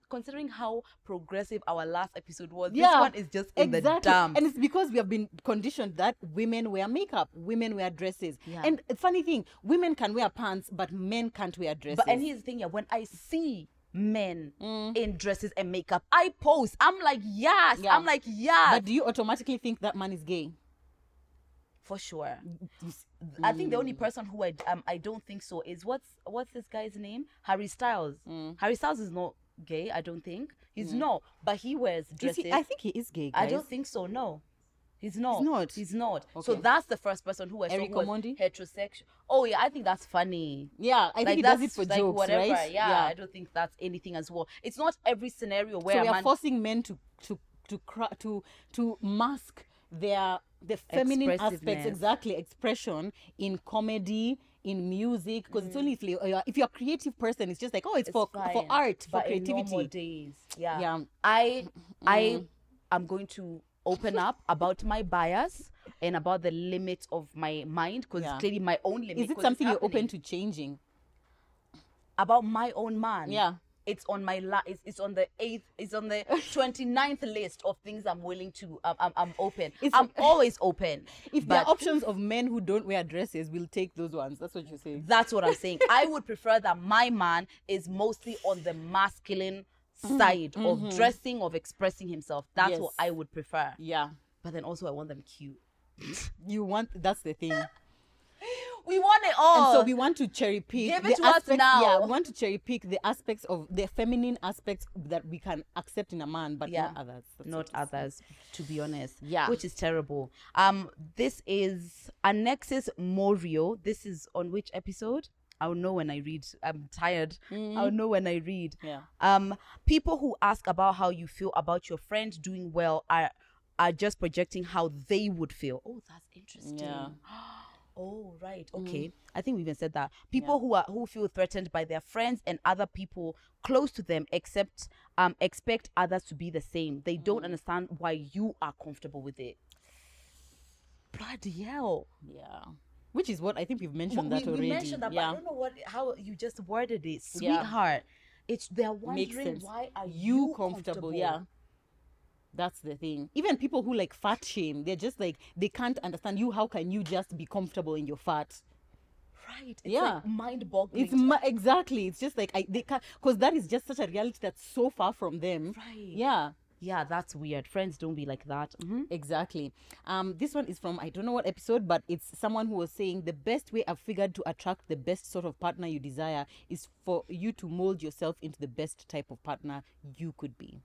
considering how progressive our last episode was, Yeah, this one is just in exactly. the dump. And it's because we have been conditioned that women wear makeup, women wear dresses. Yeah. And funny thing, women can wear pants, but men can't wear dresses. But and here's the thing, yeah, when I see men Mm. in dresses and makeup, I post. I'm like, yes. Yeah. I'm like, yes. but do you automatically think that man is gay? for sure. S- I think the only person who I um I don't think so is what's what's this guy's name? Harry Styles. Mm. Harry Styles is not gay. I don't think he's no, but he wears dresses. he- I think he is gay. I don't think so. No, He's not. not? He's not. So that's the first person who I Eric was heterosexual. Oh yeah, I think that's funny. Yeah, I like think he does it for like jokes, whatever. right? Yeah, I don't think that's anything as well. It's not every scenario where so we are man forcing men to to to cra- to to mask their the feminine aspects exactly expression in comedy in music because it's only if uh, if you're a creative person it's just like oh it's, it's for for fine. art for But in creativity days, yeah. Yeah. Mm. I I am going to open up about my bias and about the limits of my mind because Yeah. clearly my own limit. is it something you're open to changing about my own man? Yeah. It's on my la- it's, it's on the eighth it's on the 29th list of things I'm willing to um, I'm, I'm open. It's- I'm always open. if there are options of men who don't wear dresses we'll take those ones that's what you're saying That's what I'm saying. I would prefer that my man is mostly on the masculine side of dressing, of expressing himself. That's what Mm-hmm. I would prefer. yeah But then also, I want them cute. you want that's the thing We want it all. and so we want to cherry pick Give it the to us aspects, now. Yeah, we want to cherry pick the aspects of the feminine aspects that we can accept in a man, but Yeah. not others. That's not others, to be honest. Yeah. Which is terrible. Um, this is Annexis Morio. This is on which episode? I'll know when I read. I'm tired. I'll know when I read. Yeah. Um, people who ask about how you feel about your friend doing well are are just projecting how they would feel. Oh, that's interesting. Yeah. Oh, right. Okay. I think we even said that. People who are who feel threatened by their friends and other people close to them except um expect others to be the same. They don't understand why you are comfortable with it. Bloody hell. Yeah. Which is what I think we've mentioned we, that we already. mentioned that, yeah. but I don't know what how you just worded it. Yeah. Sweetheart. It's they're wondering why are you you comfortable, yeah. That's the thing. Even people who like fat shame, they're just like they can't understand you. How can you just be comfortable in your fat? Right. It's Yeah. like mind boggling. It's ma- exactly. It's just like I they can't because that is just such a reality that's so far from them. Right. Yeah. Yeah, that's weird. Friends don't be like that. Mhm. Exactly. Um, this one is from I don't know what episode, but it's someone who was saying the best way I've figured to attract the best sort of partner you desire is for you to mold yourself into the best type of partner you could be.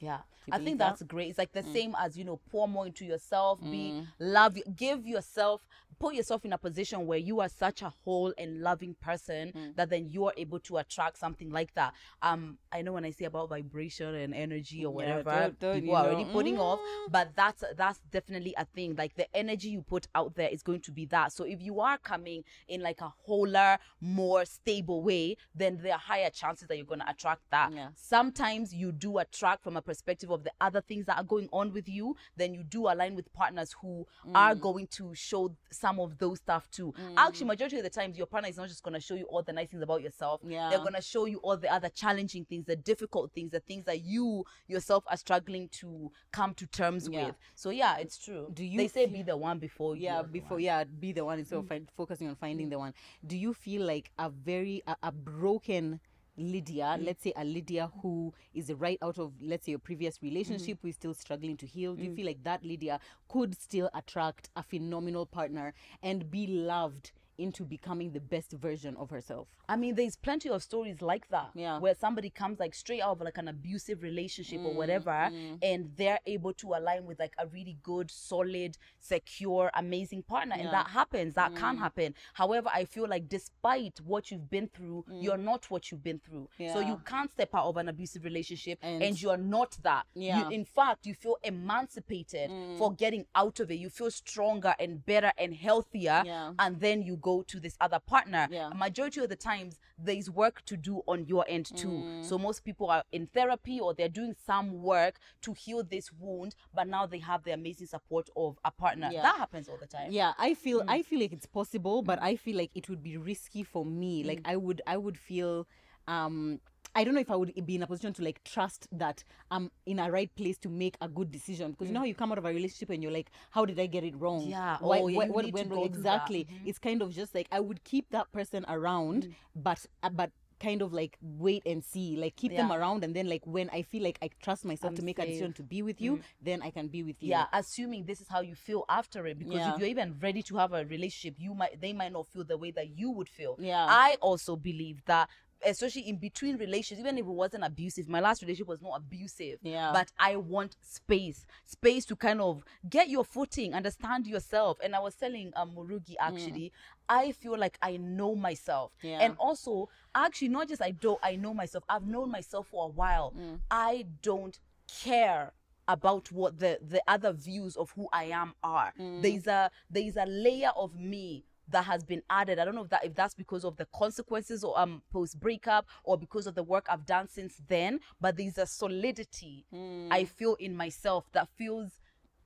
Yeah, I think that? that's great. It's like the mm. same as you know, pour more into yourself, be mm. love, give yourself, put yourself in a position where you are such a whole and loving person mm. that then you are able to attract something like that. Um, I know when I say about vibration and energy or Yeah, whatever, don't- don't people you are know? already putting off, but that's that's definitely a thing. Like the energy you put out there is going to be that. So if you are coming in like a wholer, more stable way, then there are higher chances that you're going to attract that Yeah. sometimes you do attract from a perspective of the other things that are going on with you then you do align with partners who are Mm. going to show some of those stuff too. Mm. Actually majority of the times your partner is not just going to show you all the nice things about yourself. Yeah. they're going to show you all the other challenging things the difficult things the things that you yourself are struggling to come to terms Yeah. with. So yeah it's true Do you they say be the one before you yeah before yeah be the one instead of mm. find, focusing on finding mm. the one. Do you feel like a very a, a broken lydia mm. let's say a lydia who is right out of let's say your previous mm-hmm. relationship who is still struggling to heal. Do you mm. feel like that lydia could still attract a phenomenal partner and be loved into becoming the best version of herself I mean, there's plenty of stories like that. Yeah. Where somebody comes like straight out of like an abusive relationship Mm, or whatever, and they're able to align with like a really good, solid, secure, amazing partner. And Yeah. Mm. that happens. That can happen. However, I feel like despite what you've been through, you're not what you've been through. So Mm. You can't step out of an abusive relationship and, And- you're not that. Yeah. Mm. You, in fact, you feel emancipated for getting out of it. You feel stronger and better and healthier. Yeah. And then you go to this other partner. Yeah. majority of the times there's work to do on your end too. Mm. so most people are in therapy or they're doing some work to heal this wound but now they have the amazing support of a partner. Yeah. that happens all the time. Yeah i feel i feel like it's possible but i feel like it would be risky for me. Like i would i would feel um I don't know if I would be in a position to like trust that I'm in a right place to make a good decision because you know mm. how you come out of a relationship and you're like, how did I get it wrong? Yeah. Why, Oh, yeah, why- what went wrong? Exactly. Mm-hmm. It's kind of just like I would keep that person around, mm. but uh, but kind of like wait and see, like keep them around, and then like when I feel like I trust myself I'm to make a decision to be with you, mm. then I can be with you. yeah assuming this is how you feel after it because Yeah. if you're even ready to have a relationship you might they might not feel the way that you would feel Yeah. i also believe that especially in between relationships, even if it wasn't abusive, my last relationship was not abusive. Yeah. But I want space, space to kind of get your footing, understand yourself. And I was telling um, Murugi mm. actually, I feel like I know myself. Yeah. And also, actually, not just I don't, I know myself. I've known myself for a while. Mm. I don't care about what the the other views of who I am are. Mm. There's a there's a layer of me that has been added. I don't know if that if that's because of the consequences or um post breakup or because of the work I've done since then, but there's a solidity hmm. I feel in myself that feels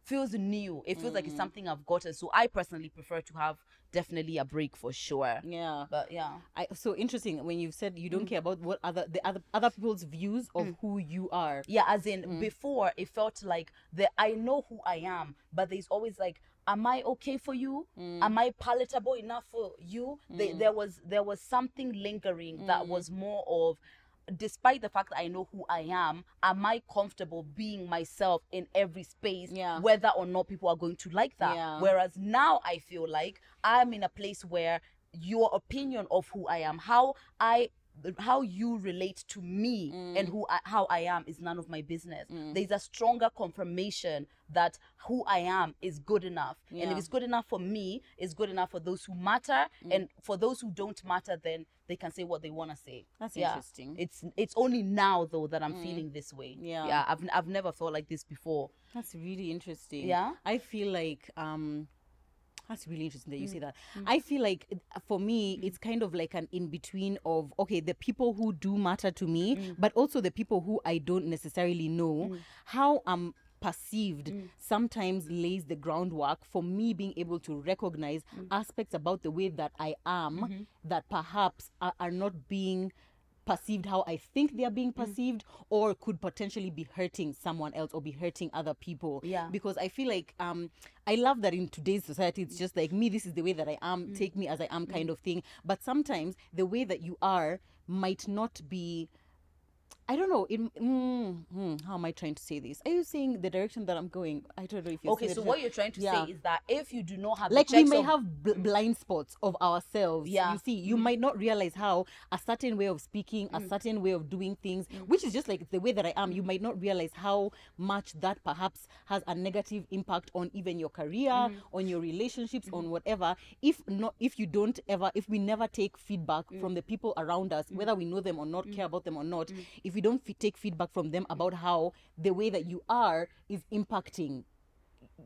feels new. It feels like it's hmm. something I've gotten. So I personally prefer to have definitely a break for sure. Yeah. But yeah. I, so interesting when you've said you don't mm. care about what other the other other people's views of mm. who you are. Yeah, as in mm. before it felt like the I know who I am, but there's always like, am I okay for you? Mm. Am I palatable enough for you? They, mm. there was there was something lingering that mm. was more of despite the fact that I know who I am, am I comfortable being myself in every space, Yeah. whether or not people are going to like that? Yeah. Whereas now I feel like I'm in a place where your opinion of who I am, how I how you relate to me Mm. and who I, how I am is none of my business. There's a stronger confirmation that who I am is good enough. And if it's good enough for me, it's good enough for those who matter. Mm. And for those who don't matter, then they can say what they want to say. That's Yeah. interesting. It's it's only now though that I'm feeling this way. Yeah. Yeah. I've I've never felt like this before. That's really interesting. Yeah? I feel like um that's really interesting that you Mm. say that. I feel like for me, it's kind of like an in between of okay, the people who do matter to me, Mm. but also the people who I don't necessarily know. How I'm perceived Mm. sometimes lays the groundwork for me being able to recognize Mm. aspects about the way that I am Mm-hmm. that perhaps are, are not being perceived how I think they are being Mm. perceived, or could potentially be hurting someone else or be hurting other people. Yeah. Because I feel like um I love that in today's society it's just like me, this is the way that I am, take me as I am kind of thing. But sometimes the way that you are might not be I don't know. In mm, hmm, how am I trying to say this? Are you saying the direction that I'm going? I don't know if you're Okay, so what you're trying to Yeah. say is that if you do not have like we may of- have bl- mm. blind spots of ourselves Yeah. You see you mm. might not realize how a certain way of speaking a mm. certain way of doing things Mm. which is just like the way that i am you might not realize how much that perhaps has a negative impact on even your career on your relationships on whatever if not if you don't ever if we never take feedback Mm. from the people around us whether we know them or not care about them or not if we don't f- take feedback from them about how the way that you are is impacting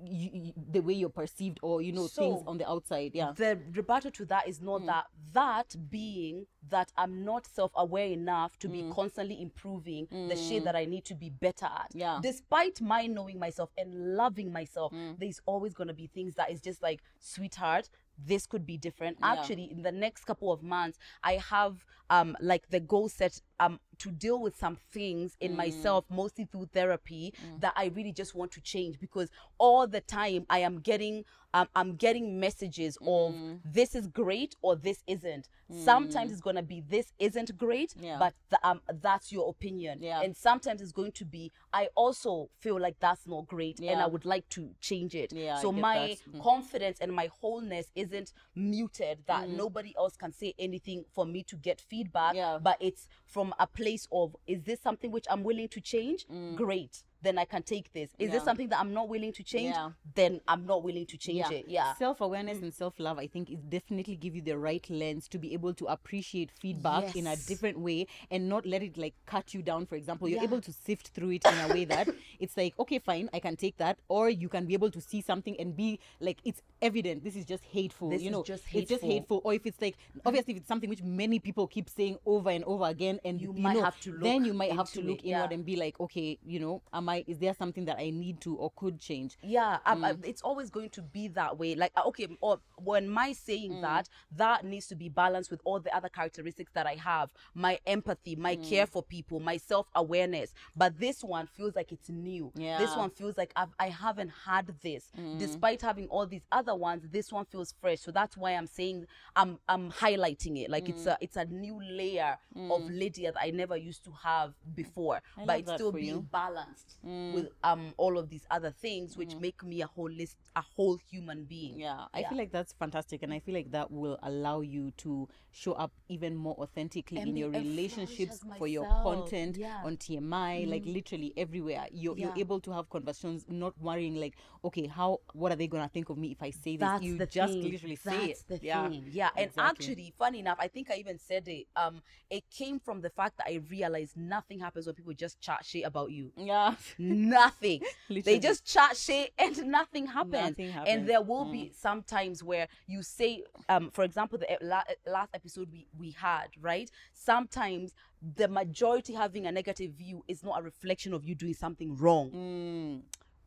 you, you, the way you're perceived or you know things on the outside yeah the rebuttal to that is Mm. not that that being that I'm not self-aware enough to be constantly improving the shit that I need to be better at. Mm. Yeah. Mm. Despite my knowing myself and loving myself, there's always gonna be things that is just like, sweetheart, this could be different. Yeah. Actually, in the next couple of months, I have um like the goal set um to deal with some things Mm. in myself, mostly through therapy, that I really just want to change because all the time I am getting um, I'm getting messages of Mm. this is great or this isn't. Sometimes it's gonna be this isn't great, Yeah. but the, um that's your opinion. Yeah. And sometimes it's going to be I also feel like that's not great and I would like to change it. Yeah, so my that. Mm. confidence and my wholeness isn't muted that nobody else can say anything for me to get feedback. Yeah. But it's from a place of is this something which I'm willing to change? Mm. Great. Then I can take this. Is Mm. Yeah. this something that I'm not willing to change? Yeah. Then I'm not willing to change it. Yeah. Mm. Self awareness and self love, I think, is definitely give you the right lens to be able to appreciate feedback in a different way and not let it like cut you down. For example, you're Yeah. able to sift through it in a way that it's like, okay, fine, I can take that, or you can be able to see something and be like, it's evident. This is just hateful. This you is know, just it's just hateful. hateful. Or if it's like, obviously, if it's something which many people keep saying over and over again, and You you, might know, have to then look you might have to look it, inward yeah. and be like, okay, you know, am I? Is there something that I need to or could change? yeah um, uh, Mm. it's always going to be that way like uh, okay or when my saying Mm. that that needs to be balanced with all the other characteristics that i have my empathy my care Mm. for people my self-awareness but this one feels like it's new this Yeah. Mm. one feels like I've, i haven't had this despite having all these other ones this one feels fresh so that's why i'm saying i'm i'm highlighting it like it's Mm. a it's a new layer of lydia that i never used to have before I but it's still being you. balanced with um all of these other things which make me a whole list a whole human being Yeah, I feel like that's fantastic, and I feel like that will allow you to show up even more authentically And in your relationships for your content Yeah. on TMI, like literally everywhere. You're, you're able to have conversations, not worrying like, okay, how what are they gonna think of me if I say this? that's you the just thing. literally say it. the yeah, thing. Yeah, and exactly. actually, funny enough, I think I even said it. Um, it came from the fact that I realized nothing happens when people just chat shit about you. yeah, nothing. they just chat shit and nothing happens. Nothing happens. And there will be some times where you say, um, for example, the la- last episode we, we had, right? Sometimes the majority having a negative view is not a reflection of you doing something wrong. Mm.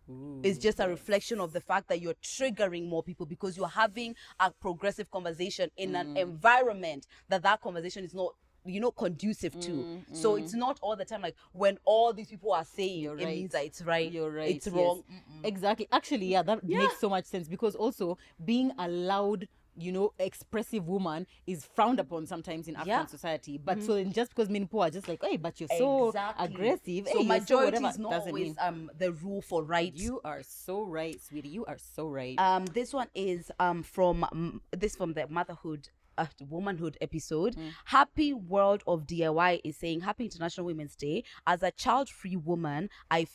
Ooh. It's just a reflection of the fact that you're triggering more people because you're having a progressive conversation in Mm. an environment that that conversation is not you know conducive to Mm, so it's not all the time like when all these people are saying You're it right. means that it's right You're right. it's yes. wrong Exactly. Actually, yeah, that makes so much sense because also being a loud, you know, expressive woman is frowned upon sometimes in African Yeah. Mm-hmm. society. But so then just because men people are just like, hey, but you're so Exactly. aggressive. so hey, majority whatever," is not doesn't always mean- um the rule for right You are so right, sweetie. You are so right. Um, this one is um from um, this from the motherhood. Uh, womanhood episode. Happy World of DIY is saying Happy International Women's Day. As a child-free woman, I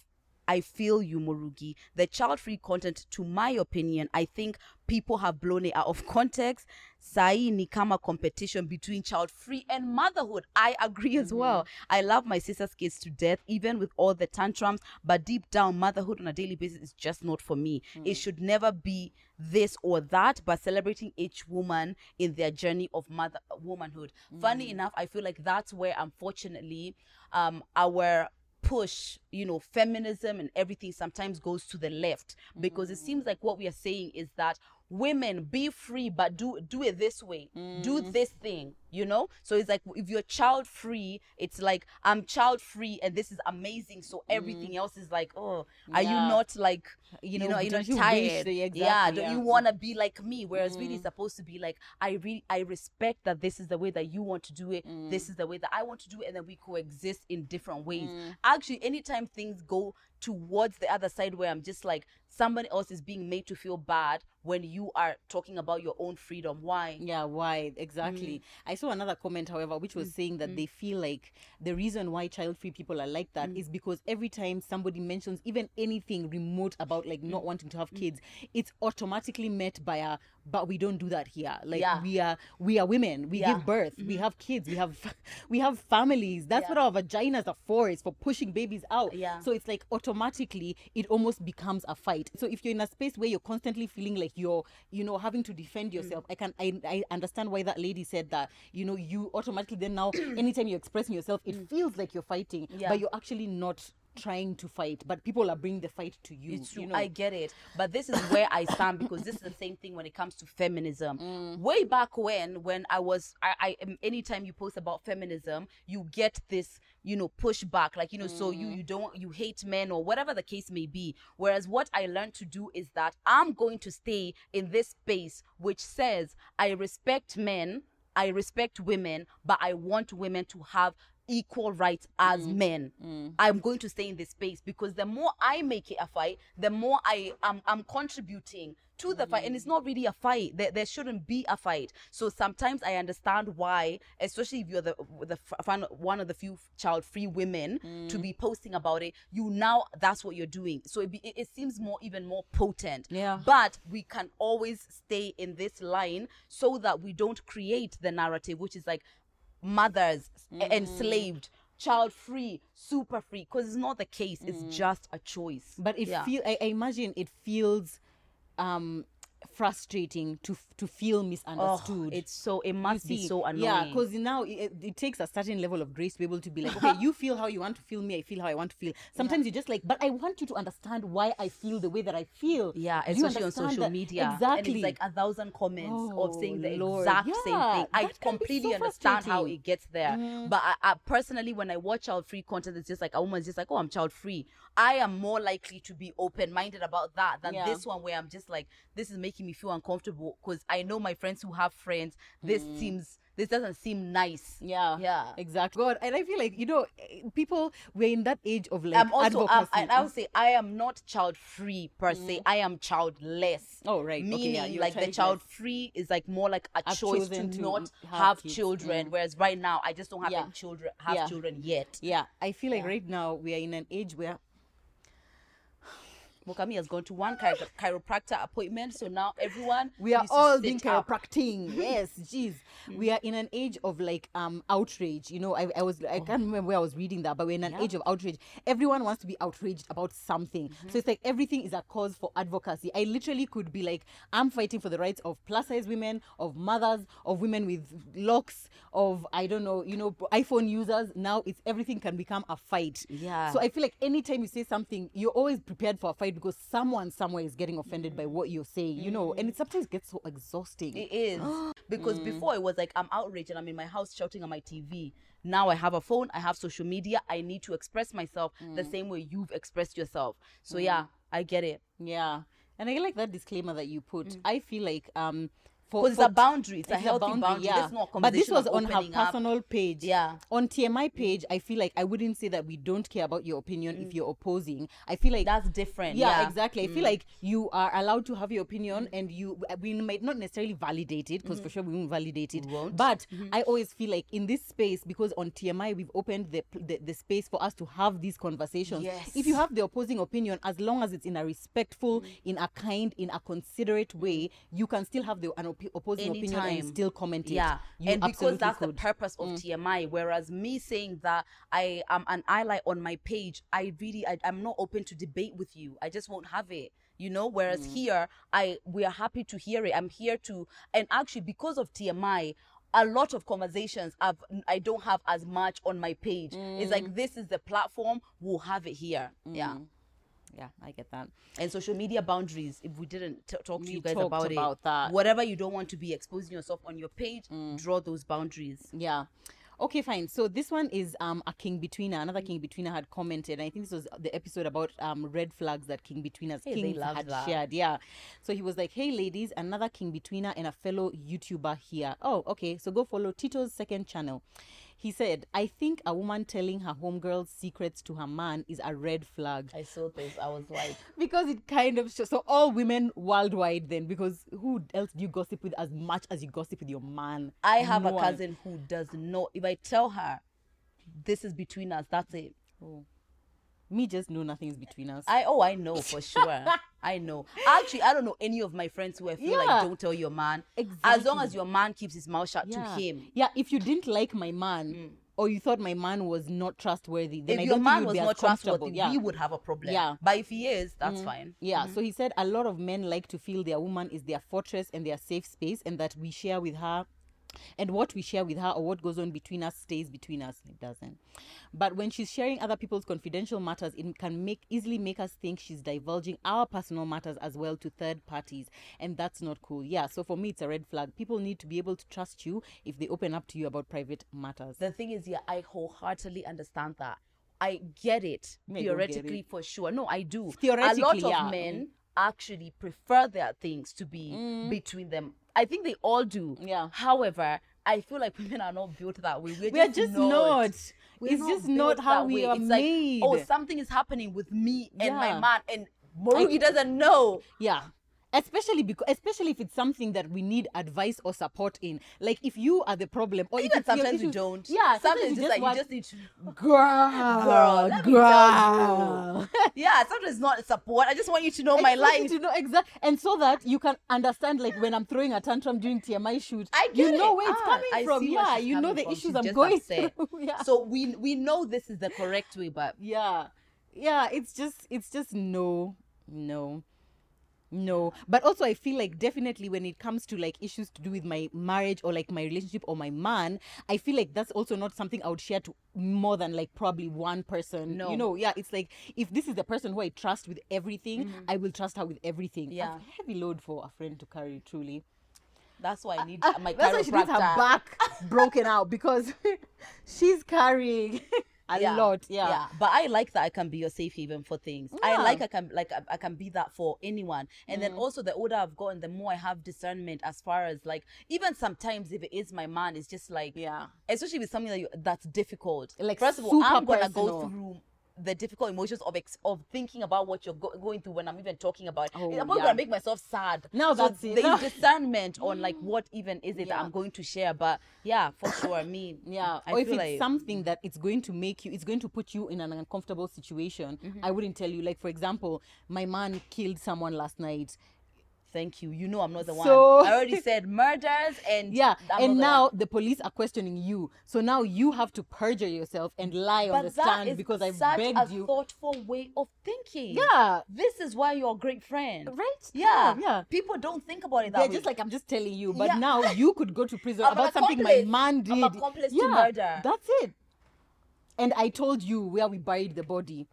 I feel you, Murugi. The child-free content, to my opinion, I think people have blown it out of context. Sai ni kama competition between child-free and motherhood. I agree as mm-hmm. well. I love my sister's kids to death, even with all the tantrums. But deep down, motherhood on a daily basis is just not for me. It mm. should never be this or that, but celebrating each woman in their journey of mother womanhood. Funny mm. enough, I feel like that's where, unfortunately, um, our push, you know, feminism and everything sometimes goes to the left because it seems mm. like what we are saying is that women be free but do do it this way. Do mm. this thing you know? So it's like if you're child free it's like i'm child free and this is amazing. So everything mm. else is like oh are you not like You you know, you're don't not you wish tired? that- yeah don't yeah. you want to be like me? Whereas really it's mm. supposed to be like i really i respect that this is the way that you want to do it this is the way that i want to do it and then we coexist in different ways. Actually anytime things go towards the other side where i'm just like somebody else is being made to feel bad when you are talking about your own freedom why Yeah, why exactly? Mm. I saw another comment, however, which was mm. saying that mm. they feel like the reason why child-free people are like that is because every time somebody mentions even anything remote about like not wanting to have kids, it's automatically met by a "but we don't do that here." Like Yeah. we are we are women, we Yeah. give birth, we mm-hmm. have kids, we have we have families. That's Yeah. what our vaginas are for. It's for pushing babies out. Yeah. So it's like automatically it almost becomes a fight. So if you're in a space where you're constantly feeling like you're, you know, having to defend mm. yourself, I can I, I understand why that lady said that. You know, you automatically then now anytime you're expressing yourself, it mm. feels like you're fighting, Yeah. but you're actually not trying to fight. But people are bringing the fight to you. It's true. You know? I get it. But this is where I stand because this is the same thing when it comes to feminism. Mm. Way back when, when I was, I, I, um, anytime you post about feminism, you get this, you know, pushback. Like, you know, so you, Mm. you don't, you hate men or whatever the case may be. Whereas what I learned to do is that I'm going to stay in this space which says I respect men, I respect women, but I want women to have equal rights as mm-hmm. Mm. men. I'm going to stay in this space because the more I make it a fight, the more I am I'm contributing to the fight. And it's mm. not really a fight. There, there shouldn't be a fight. So sometimes I understand why, especially if you're the the one of the few child-free women to mm. be posting about it. You now that's what you're doing. So it, be, it, it seems more even more potent. Yeah. But we can always stay in this line so that we don't create the narrative, which is like mothers e- enslaved child free super free because it's not the case it's just a choice. But it Yeah. feel I, I imagine it feels um frustrating to to feel oh, misunderstood it's so it You must be so annoying Yeah, because now it, it- takes a certain level of grace to be able to be like, okay, you feel how you want to feel me, I feel how I want to feel. Sometimes you're just like, but I want you to understand why I feel the way that I feel. yeah, especially on social that? media. Exactly. And it's like a thousand comments of oh, saying the Oh, Lord. exact same thing. I that can be completely so understand how. It gets there. Mm. But I, I personally, when I watch child free content, it's just like a woman's just like, oh, I'm child free. I am more likely to be open minded about that than Yeah. this one where I'm just like, this is making me feel uncomfortable because I know my friends who have friends. This seems, this doesn't seem nice. Mm. Yeah. Yeah. Exactly. God, and I feel like you know, eh, people we're in that age of like I'm also, advocacy. and I would say I am not child free per se. I am childless. Oh, right. Okay, Meaning, yeah, like the child free is like more like a I've choice to, to not have have, children. Whereas right now, I just don't have Yeah. children. Have Yeah. children yet. yeah, I feel like right now we are in an age where Mokami has gone to one chiro- chiropractor appointment, so now everyone we are all being up. chiropractic. yes, jeez. We are in an age of like um outrage. You know, I, I was I can't remember where I was reading that, but we're in an Yeah. age of outrage. Everyone wants to be outraged about something. So it's like everything is a cause for advocacy. I literally could be like, I'm fighting for the rights of plus size women, of mothers, of women with locks, of I don't know, you know, iPhone users. Now it's everything can become a fight. Yeah. So I feel like anytime you say something, you're always prepared for a fight because someone somewhere is getting offended by what you're saying, you know, and it mm. sometimes gets so exhausting. It is because mm. before it was like I'm outraged and I'm in my house shouting on my TV. Now I have a phone, I have social media. I need to express myself the mm. same way you've expressed yourself. So yeah, I get it. Yeah. And I like that disclaimer that you put. I feel like um Because it's a boundary. It's, a it's healthy boundary. This is not a but this was on her opening up. personal page. Yeah. On TMI page, I feel like I wouldn't say that we don't care about your opinion if you're opposing. I feel like That's different. yeah, Yeah, Mm. exactly. I feel like you are allowed to have your opinion, and you we might not necessarily validate it because for sure we won't validate it. Mm-hmm. Won't. But I always feel like in this space, because on TMI we've opened the, the the space for us to have these conversations. Yes. If you have the opposing opinion, as long as it's in a respectful, Mm. in a kind, in a considerate way, you can still have the an op- opposing opinion and still comment. Yeah, and because that's could. Mm. the purpose of TMI. Whereas me saying that I am an ally on my page, I really I, I'm not open to debate with you. I just won't have it. You know. Whereas Mm. here, I we are happy to hear it. I'm here to, and actually because of TMI. A lot of conversations I've I don't have as much on my page. It's Mm. like this is the platform. We'll have it here. Yeah. Yeah, I get that. and social media boundaries if we didn't t- talk to We you guys about, about it that. Mm. whatever you don't want to be exposing yourself on your page draw those boundaries Yeah. Okay, fine. So this one is um a Inbetweener. Another Inbetweener had commented. And I think this was the episode about um red flags that Inbetweeners Hey, had that. shared. Yeah. So he was like, "Hey ladies, another Inbetweener and a fellow YouTuber here. Oh, okay. So go follow Tito's second channel." He said, "I think a woman telling her homegirl's secrets to her man is a red flag." i saw this i was like because it kind of shows so all women worldwide then because who else do you gossip with as much as you gossip with your man i have No a one. cousin who does not if i tell her this is between us that's it Oh. me just know nothing is between us i oh i know for sure i know. Actually i don't know any of my friends who i feel Yeah. like don't tell your man. As long as your man keeps his mouth shut yeah. to him. Yeah if you didn't like my man or you thought my man was not trustworthy then if I your don't man was not trustworthy yeah we would have a problem. Yeah. Mm. but if he is that's fine. Yeah, so he said a lot of men like to feel their woman is their fortress and their safe space, and that we share with her, and what we share with her or what goes on between us stays between us. It doesn't. But when she's sharing other people's confidential matters, it can make easily make us think she's divulging our personal matters as well to third parties, and that's not cool. Yeah, so for me, it's a red flag. People need to be able to trust you if they open up to you about private matters. the thing is yeah i wholeheartedly understand that i get it don't get theoretically it. for sure no i do Theoretically, a lot of yeah. men actually prefer their things to be mm. between them i think they all do. Yeah. however i feel like women are not built that way we're We are just, just not. not. We're It's just not how we way. are it's made. like oh something is happening with me and Yeah. my man and Murugi doesn't know Yeah. Especially because, especially if it's something that we need advice or support in. Like if you are the problem, or even sometimes we issues- don't Yeah, sometimes it's just like want- you just need to girl, Girl, girl. yeah sometimes it's not support i just want you to know my Exactly, life to know exact, and so that you can understand, like when I'm throwing a tantrum during TMI shoot, I get you know it. where it's Ah, coming I from. Yeah, you know the from. issues She's I'm going upset. through. yeah. so we we know this is the correct way but yeah yeah it's just it's just no no no but also i feel like definitely when it comes to like issues to do with my marriage or like my relationship or my man i feel like that's also not something i would share to more than like probably one person No. you know yeah it's like if this is the person who i trust with everything i will trust her with everything Mm-hmm. Yeah. Heavy load for a friend to carry truly That's why I need Ah, my that's why she needs her back broken out because she's carrying a lot. Yeah. yeah But I like that I can be your safe haven for things. I like I can like I, I can be that for anyone. And Mm. then also the older I've gotten, the more I have discernment as far as like even sometimes if it is my man, it's just like Yeah. especially with something that you, that's difficult. Like, first of all, I'm gonna personal. go through the difficult emotions of ex- of thinking about what you're go- going through when I'm even talking about. it. Oh, I'm not yeah. gonna make myself sad. Now so that's it. Now- discernment on like what even is it that I'm going to share. But yeah, for sure, me. Yeah, I or if feel it's like- something that it's going to make you, it's going to put you in an uncomfortable situation. Mm-hmm. I wouldn't tell you. Like for example, my man killed someone last night. Thank you. You know I'm not the So- one. I already said murders and Yeah, I'm and the now one. the police are questioning you. So now you have to perjure yourself and lie on the stand because I begged you. That's a you. thoughtful way of thinking. Yeah, This is why you're a great friend. right. Yeah. yeah. People don't think about it that They're way. just like I'm just telling you, but Yeah. now you could go to prison about something my man did. I'm accomplice to murder. That's it. And I told you where we buried the body.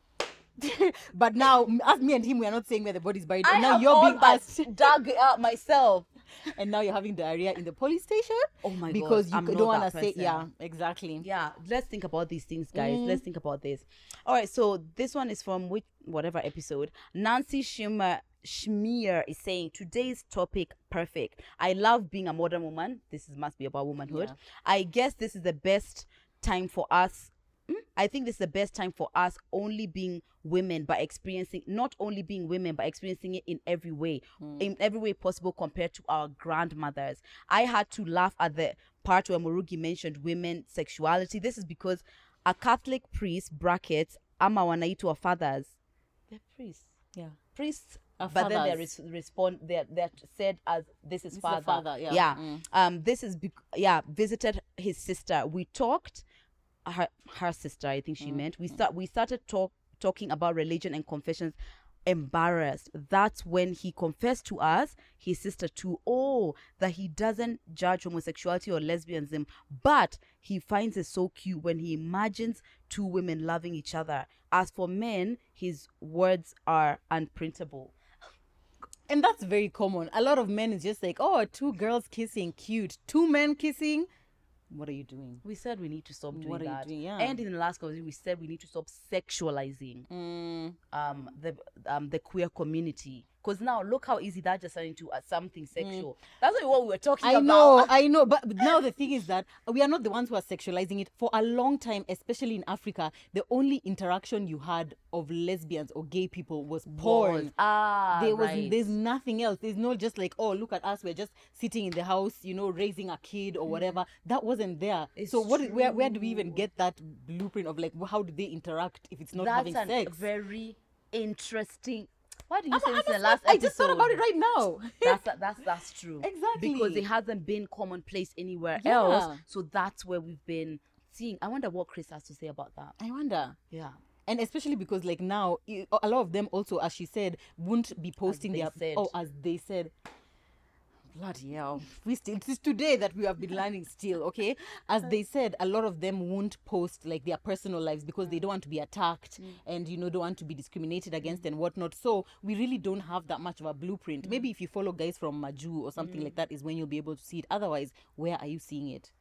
but now, as me and him, we are not saying where the body's buried. I and now you're being asked, dug it out myself. and now you're having diarrhea in the police station. Oh my God, Because you I'm don't want to say, yeah, exactly. Yeah, let's think about these things, guys. Mm. Let's think about this. All right, so this one is from which whatever episode. Nancy Schimmer Schmier is saying today's topic perfect. I love being a modern woman. This is, must be about womanhood. Yeah. I guess this is the best time for us. Hmm? I think this is the best time for us only being women, but experiencing not only being women, but experiencing it in every way, in every way possible compared to our grandmothers. I had to laugh at the part where Murugi mentioned women sexuality. This is because a Catholic priest brackets ama wanaitwa fathers. They're priests. Yeah. Priests, Are but then fathers. res- respond. They're they're said as this is This is father. father, yeah. yeah. Mm. Um. This is bec- yeah. Visited his sister. We talked. Her her sister. I think she Mm. meant. We start. We started talk talking about religion and confessions. Embarrassed. That's when he confessed to us, his sister too. Oh, that he doesn't judge homosexuality or lesbianism, but he finds it so cute when he imagines two women loving each other. As for men, his words are unprintable. And that's very common. A lot of men is just like, oh, two girls kissing, cute. Two men kissing. What are you doing? We said we need to stop doing What are you that. doing? Yeah. And in the last conversation, we said we need to stop sexualizing Mm, um the um the queer community. Because now look how easy that just turned into uh, something sexual. That's not what we were talking I about. I know, I know, but now the thing is that we are not the ones who are sexualizing it. For a long time, especially in Africa, the only interaction you had of lesbians or gay people was porn. Was- Ah, there was right. there's nothing else. There's no just like, oh, look at us, we're just sitting in the house, you know, raising a kid or whatever. That wasn't there. It's so what where where do we even get that blueprint of like how do they interact if it's not That's having sex? very interesting. Why you I'm- say I'm this in the last I episode? just thought about it right now. that's that's that's true. Exactly. Because it hasn't been commonplace anywhere Yeah. else. So that's where we've been seeing. I wonder what Chris has to say about that. I wonder. Yeah. and especially because like now a lot of them also as she said won't be posting their said. oh as they said bloody hell we still it is today that we have been learning still okay as they said a lot of them won't post like their personal lives because they don't want to be attacked mm. and you know don't want to be discriminated against and whatnot so we really don't have that much of a blueprint maybe if you follow guys from maju or something like mm. that is when you'll be able to see it otherwise where are you seeing it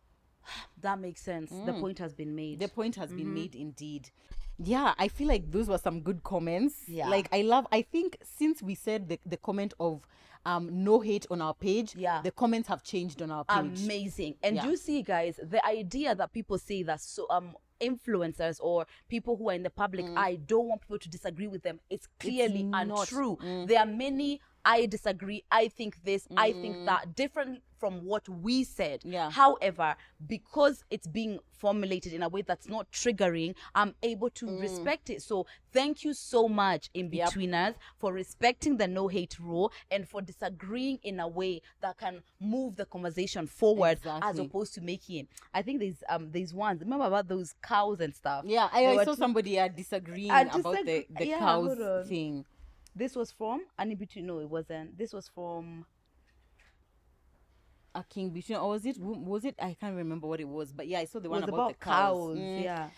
That makes sense. The mm. point has been made. the point has been mm-hmm. made indeed. Yeah, I feel like those were some good comments. Yeah. Like I love I think since we said the, the comment of um no hate on our page, Yeah. the comments have changed on our page. amazing and Yeah. you see guys the idea that people say that so um influencers or people who are in the public i don't want people to disagree with them it's clearly not. untrue there are many i disagree i think this i think that different from what we said Yeah. however because it's being formulated in a way that's not triggering i'm able to respect it so thank you so much in Yep. betweeners for respecting the no hate rule and for disagreeing in a way that can move the conversation forward as opposed to making it. I think there's um there's ones. Remember about those cows and stuff. yeah, I, I saw two- somebody uh, disagreeing I about the, the yeah, cows thing. This was from Between. No, it wasn't. This was from. A king between or was it was it I can't remember what it was, but yeah, I saw the one was about, about the cows. cows. Mm. Yeah.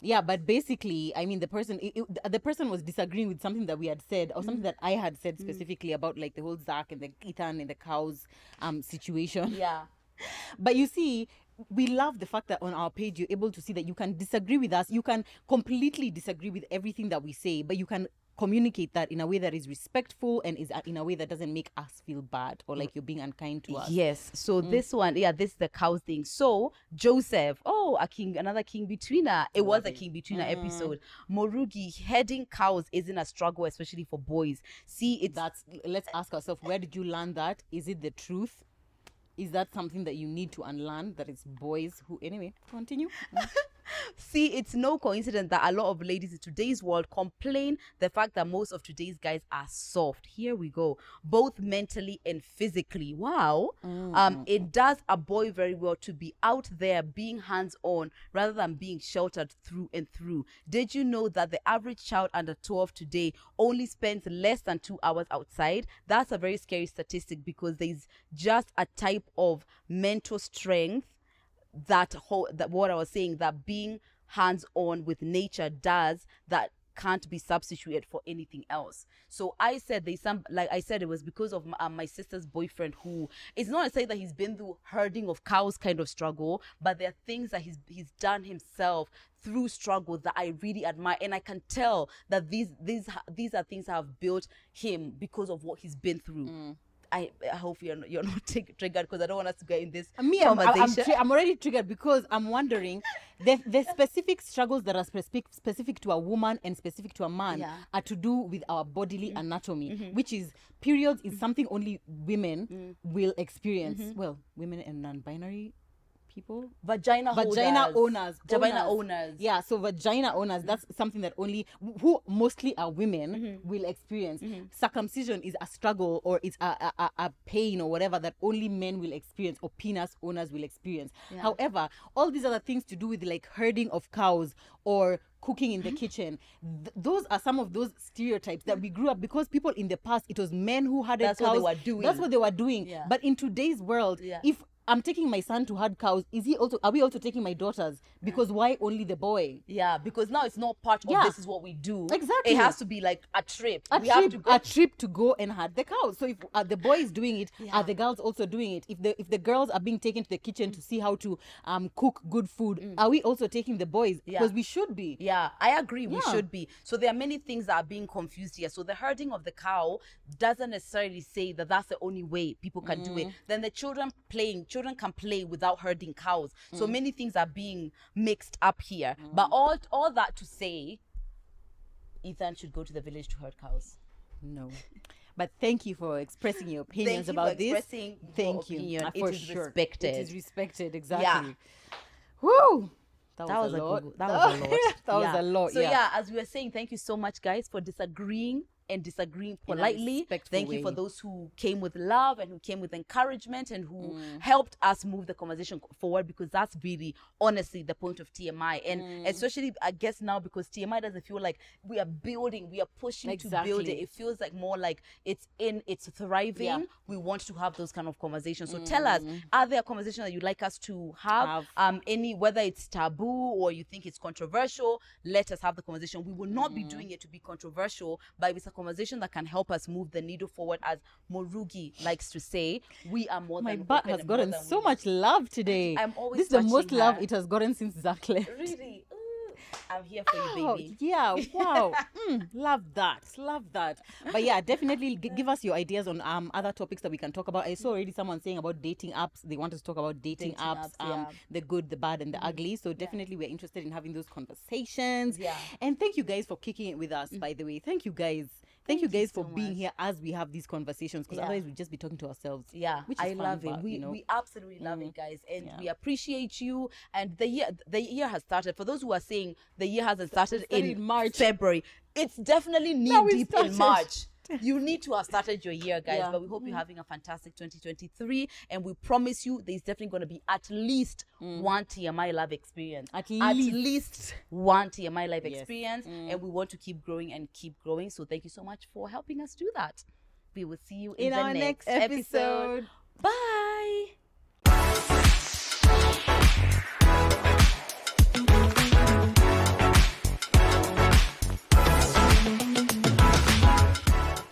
yeah but basically i mean the person it, it- the person was disagreeing with something that we had said or Mm. something that i had said specifically about like the whole zach and the ethan and the cows um situation Yeah. but you see we love the fact that on our page you're able to see that you can disagree with us. You can completely disagree with everything that we say, but you can communicate that in a way that is respectful and is uh, in a way that doesn't make us feel bad or mm. like you're being unkind to us. Yes. So mm. this one, yeah, this is the cows thing. So Joseph, oh, a king, another Inbetweener. It was a Inbetweener mm-hmm. episode. Murugi, heading cows isn't a struggle, especially for boys. See, it's That's let's ask ourselves where did you learn that? Is it the truth? Is that something that you need to unlearn? That it's boys who anyway, continue. See, it's no coincidence that a lot of ladies in today's world complain the fact that most of today's guys are soft. Here we go, both mentally and physically. Wow. Um, it does a boy very well to be out there being hands on rather than being sheltered through and through. Did you know that the average child under 12 today only spends less than two hours outside? That's a very scary statistic because there's just a type of mental strength that whole that what I was saying that being hands on with nature does that can't be substituted for anything else. So I said there's some like I said it was because of my, uh, my sister's boyfriend who it's not to say that he's been through herding of cows kind of struggle, but there are things that he's he's done himself through struggle that I really admire, and I can tell that these these these are things that have built him because of what he's been through. I, I hope you're not, you're not tig- triggered because I don't want us to get in this uh, Me, I'm, I'm, conversation. tri- I'm already triggered because I'm wondering the, the specific struggles that are specific specific to a woman and specific to a man Yeah. are to do with our bodily mm-hmm. anatomy, mm-hmm. which is periods is something only women mm. will experience. Mm-hmm. Well, women and non-binary people. vagina vagina holders. owners vagina owners yeah so vagina owners that's something that only who mostly are women Mm-hmm. will experience circumcision is a struggle or it's a, a, a- a pain or whatever that only men will experience or penis owners will experience however all these other things to do with like herding of cows or cooking in the kitchen th- those are some of those stereotypes that we grew up because people in the past it was men who herded That's cows what they were doing. that's what they were doing Yeah. but in today's world Yeah. if I'm taking my son to herd cows. Is he also? Are we also taking my daughters? Because why only the boy? Yeah, because now it's not part of Yeah. this is what we do. Exactly. It has to be like a trip. A we trip, have to go. a trip to go and herd the cows. So if uh, the boy is doing it, Yeah. are the girls also doing it? If the if the girls are being taken to the kitchen to see how to um cook good food, are we also taking the boys? Mm. Yeah. Because we should be. yeah, I agree. We should be. So there are many things that are being confused here. So the herding of the cow doesn't necessarily say that that's the only way people can do Mm. it. Then the children playing, children can play without herding cows. So Mm. many things are being mixed up here. But all all that to say, Ethan should go to the village to herd cows. No. But thank you for expressing your opinions you for about this. expressing your Thank you. opinion. Uh, It for is sure. respected. It is respected. Exactly. Woo! That, That was, was a a lot. that was a lot. that was a lot. So yeah. yeah. as we were saying, thank you so much, guys, for disagreeing and disagreeing politely. Thank you for those who came with love and who came with encouragement and who Mm. helped us move the conversation forward because that's really honestly the point of TMI. And Mm. especially I guess now because TMI doesn't feel like we are building, we are pushing to build it. It feels like more like it's in it's thriving. Yeah. We want to have those kind of conversations. So tell us, are there conversations that you'd like us to have? Mm. Have. um any whether it's taboo or you think it's controversial let us have the conversation we will not be Mm. doing it to be controversial but it's a conversation that can help us move the needle forward as Murugi likes to say we are more My than butt has gotten so much love today. I'm always this is the most touching love it has gotten since Zach left. really i'm here for you baby yeah, wow. Mm, love that. Love that. But yeah, definitely g- give us your ideas on um other topics that we can talk about. I saw already someone saying about dating apps. They want us to talk about dating, Dating apps, apps, um, yeah. Mm-hmm. the good, the bad, and the ugly. So definitely we're interested in having those conversations. Yeah. And thank you guys for kicking it with us, by the way. Thank you guys. Thank, you guys for so being much. here as we have these conversations because Yeah. otherwise we'd just be talking to ourselves. yeah which is i fun, love it but, we, you know. we absolutely love it mm. guys and Yeah. we appreciate you and the year the year has started for those who are saying the year hasn't started, started in, in March. february it's definitely knee deep in march you need to have started your year guys Yeah. But we hope you're having a fantastic 2023 and we promise you there's definitely going to be at least one tmi live experience Mm. At at least. least one tmi live Yes. Mm. experience and we want to keep growing and keep growing so thank you so much for helping us do that we will see you in, In the our next episode. Bye.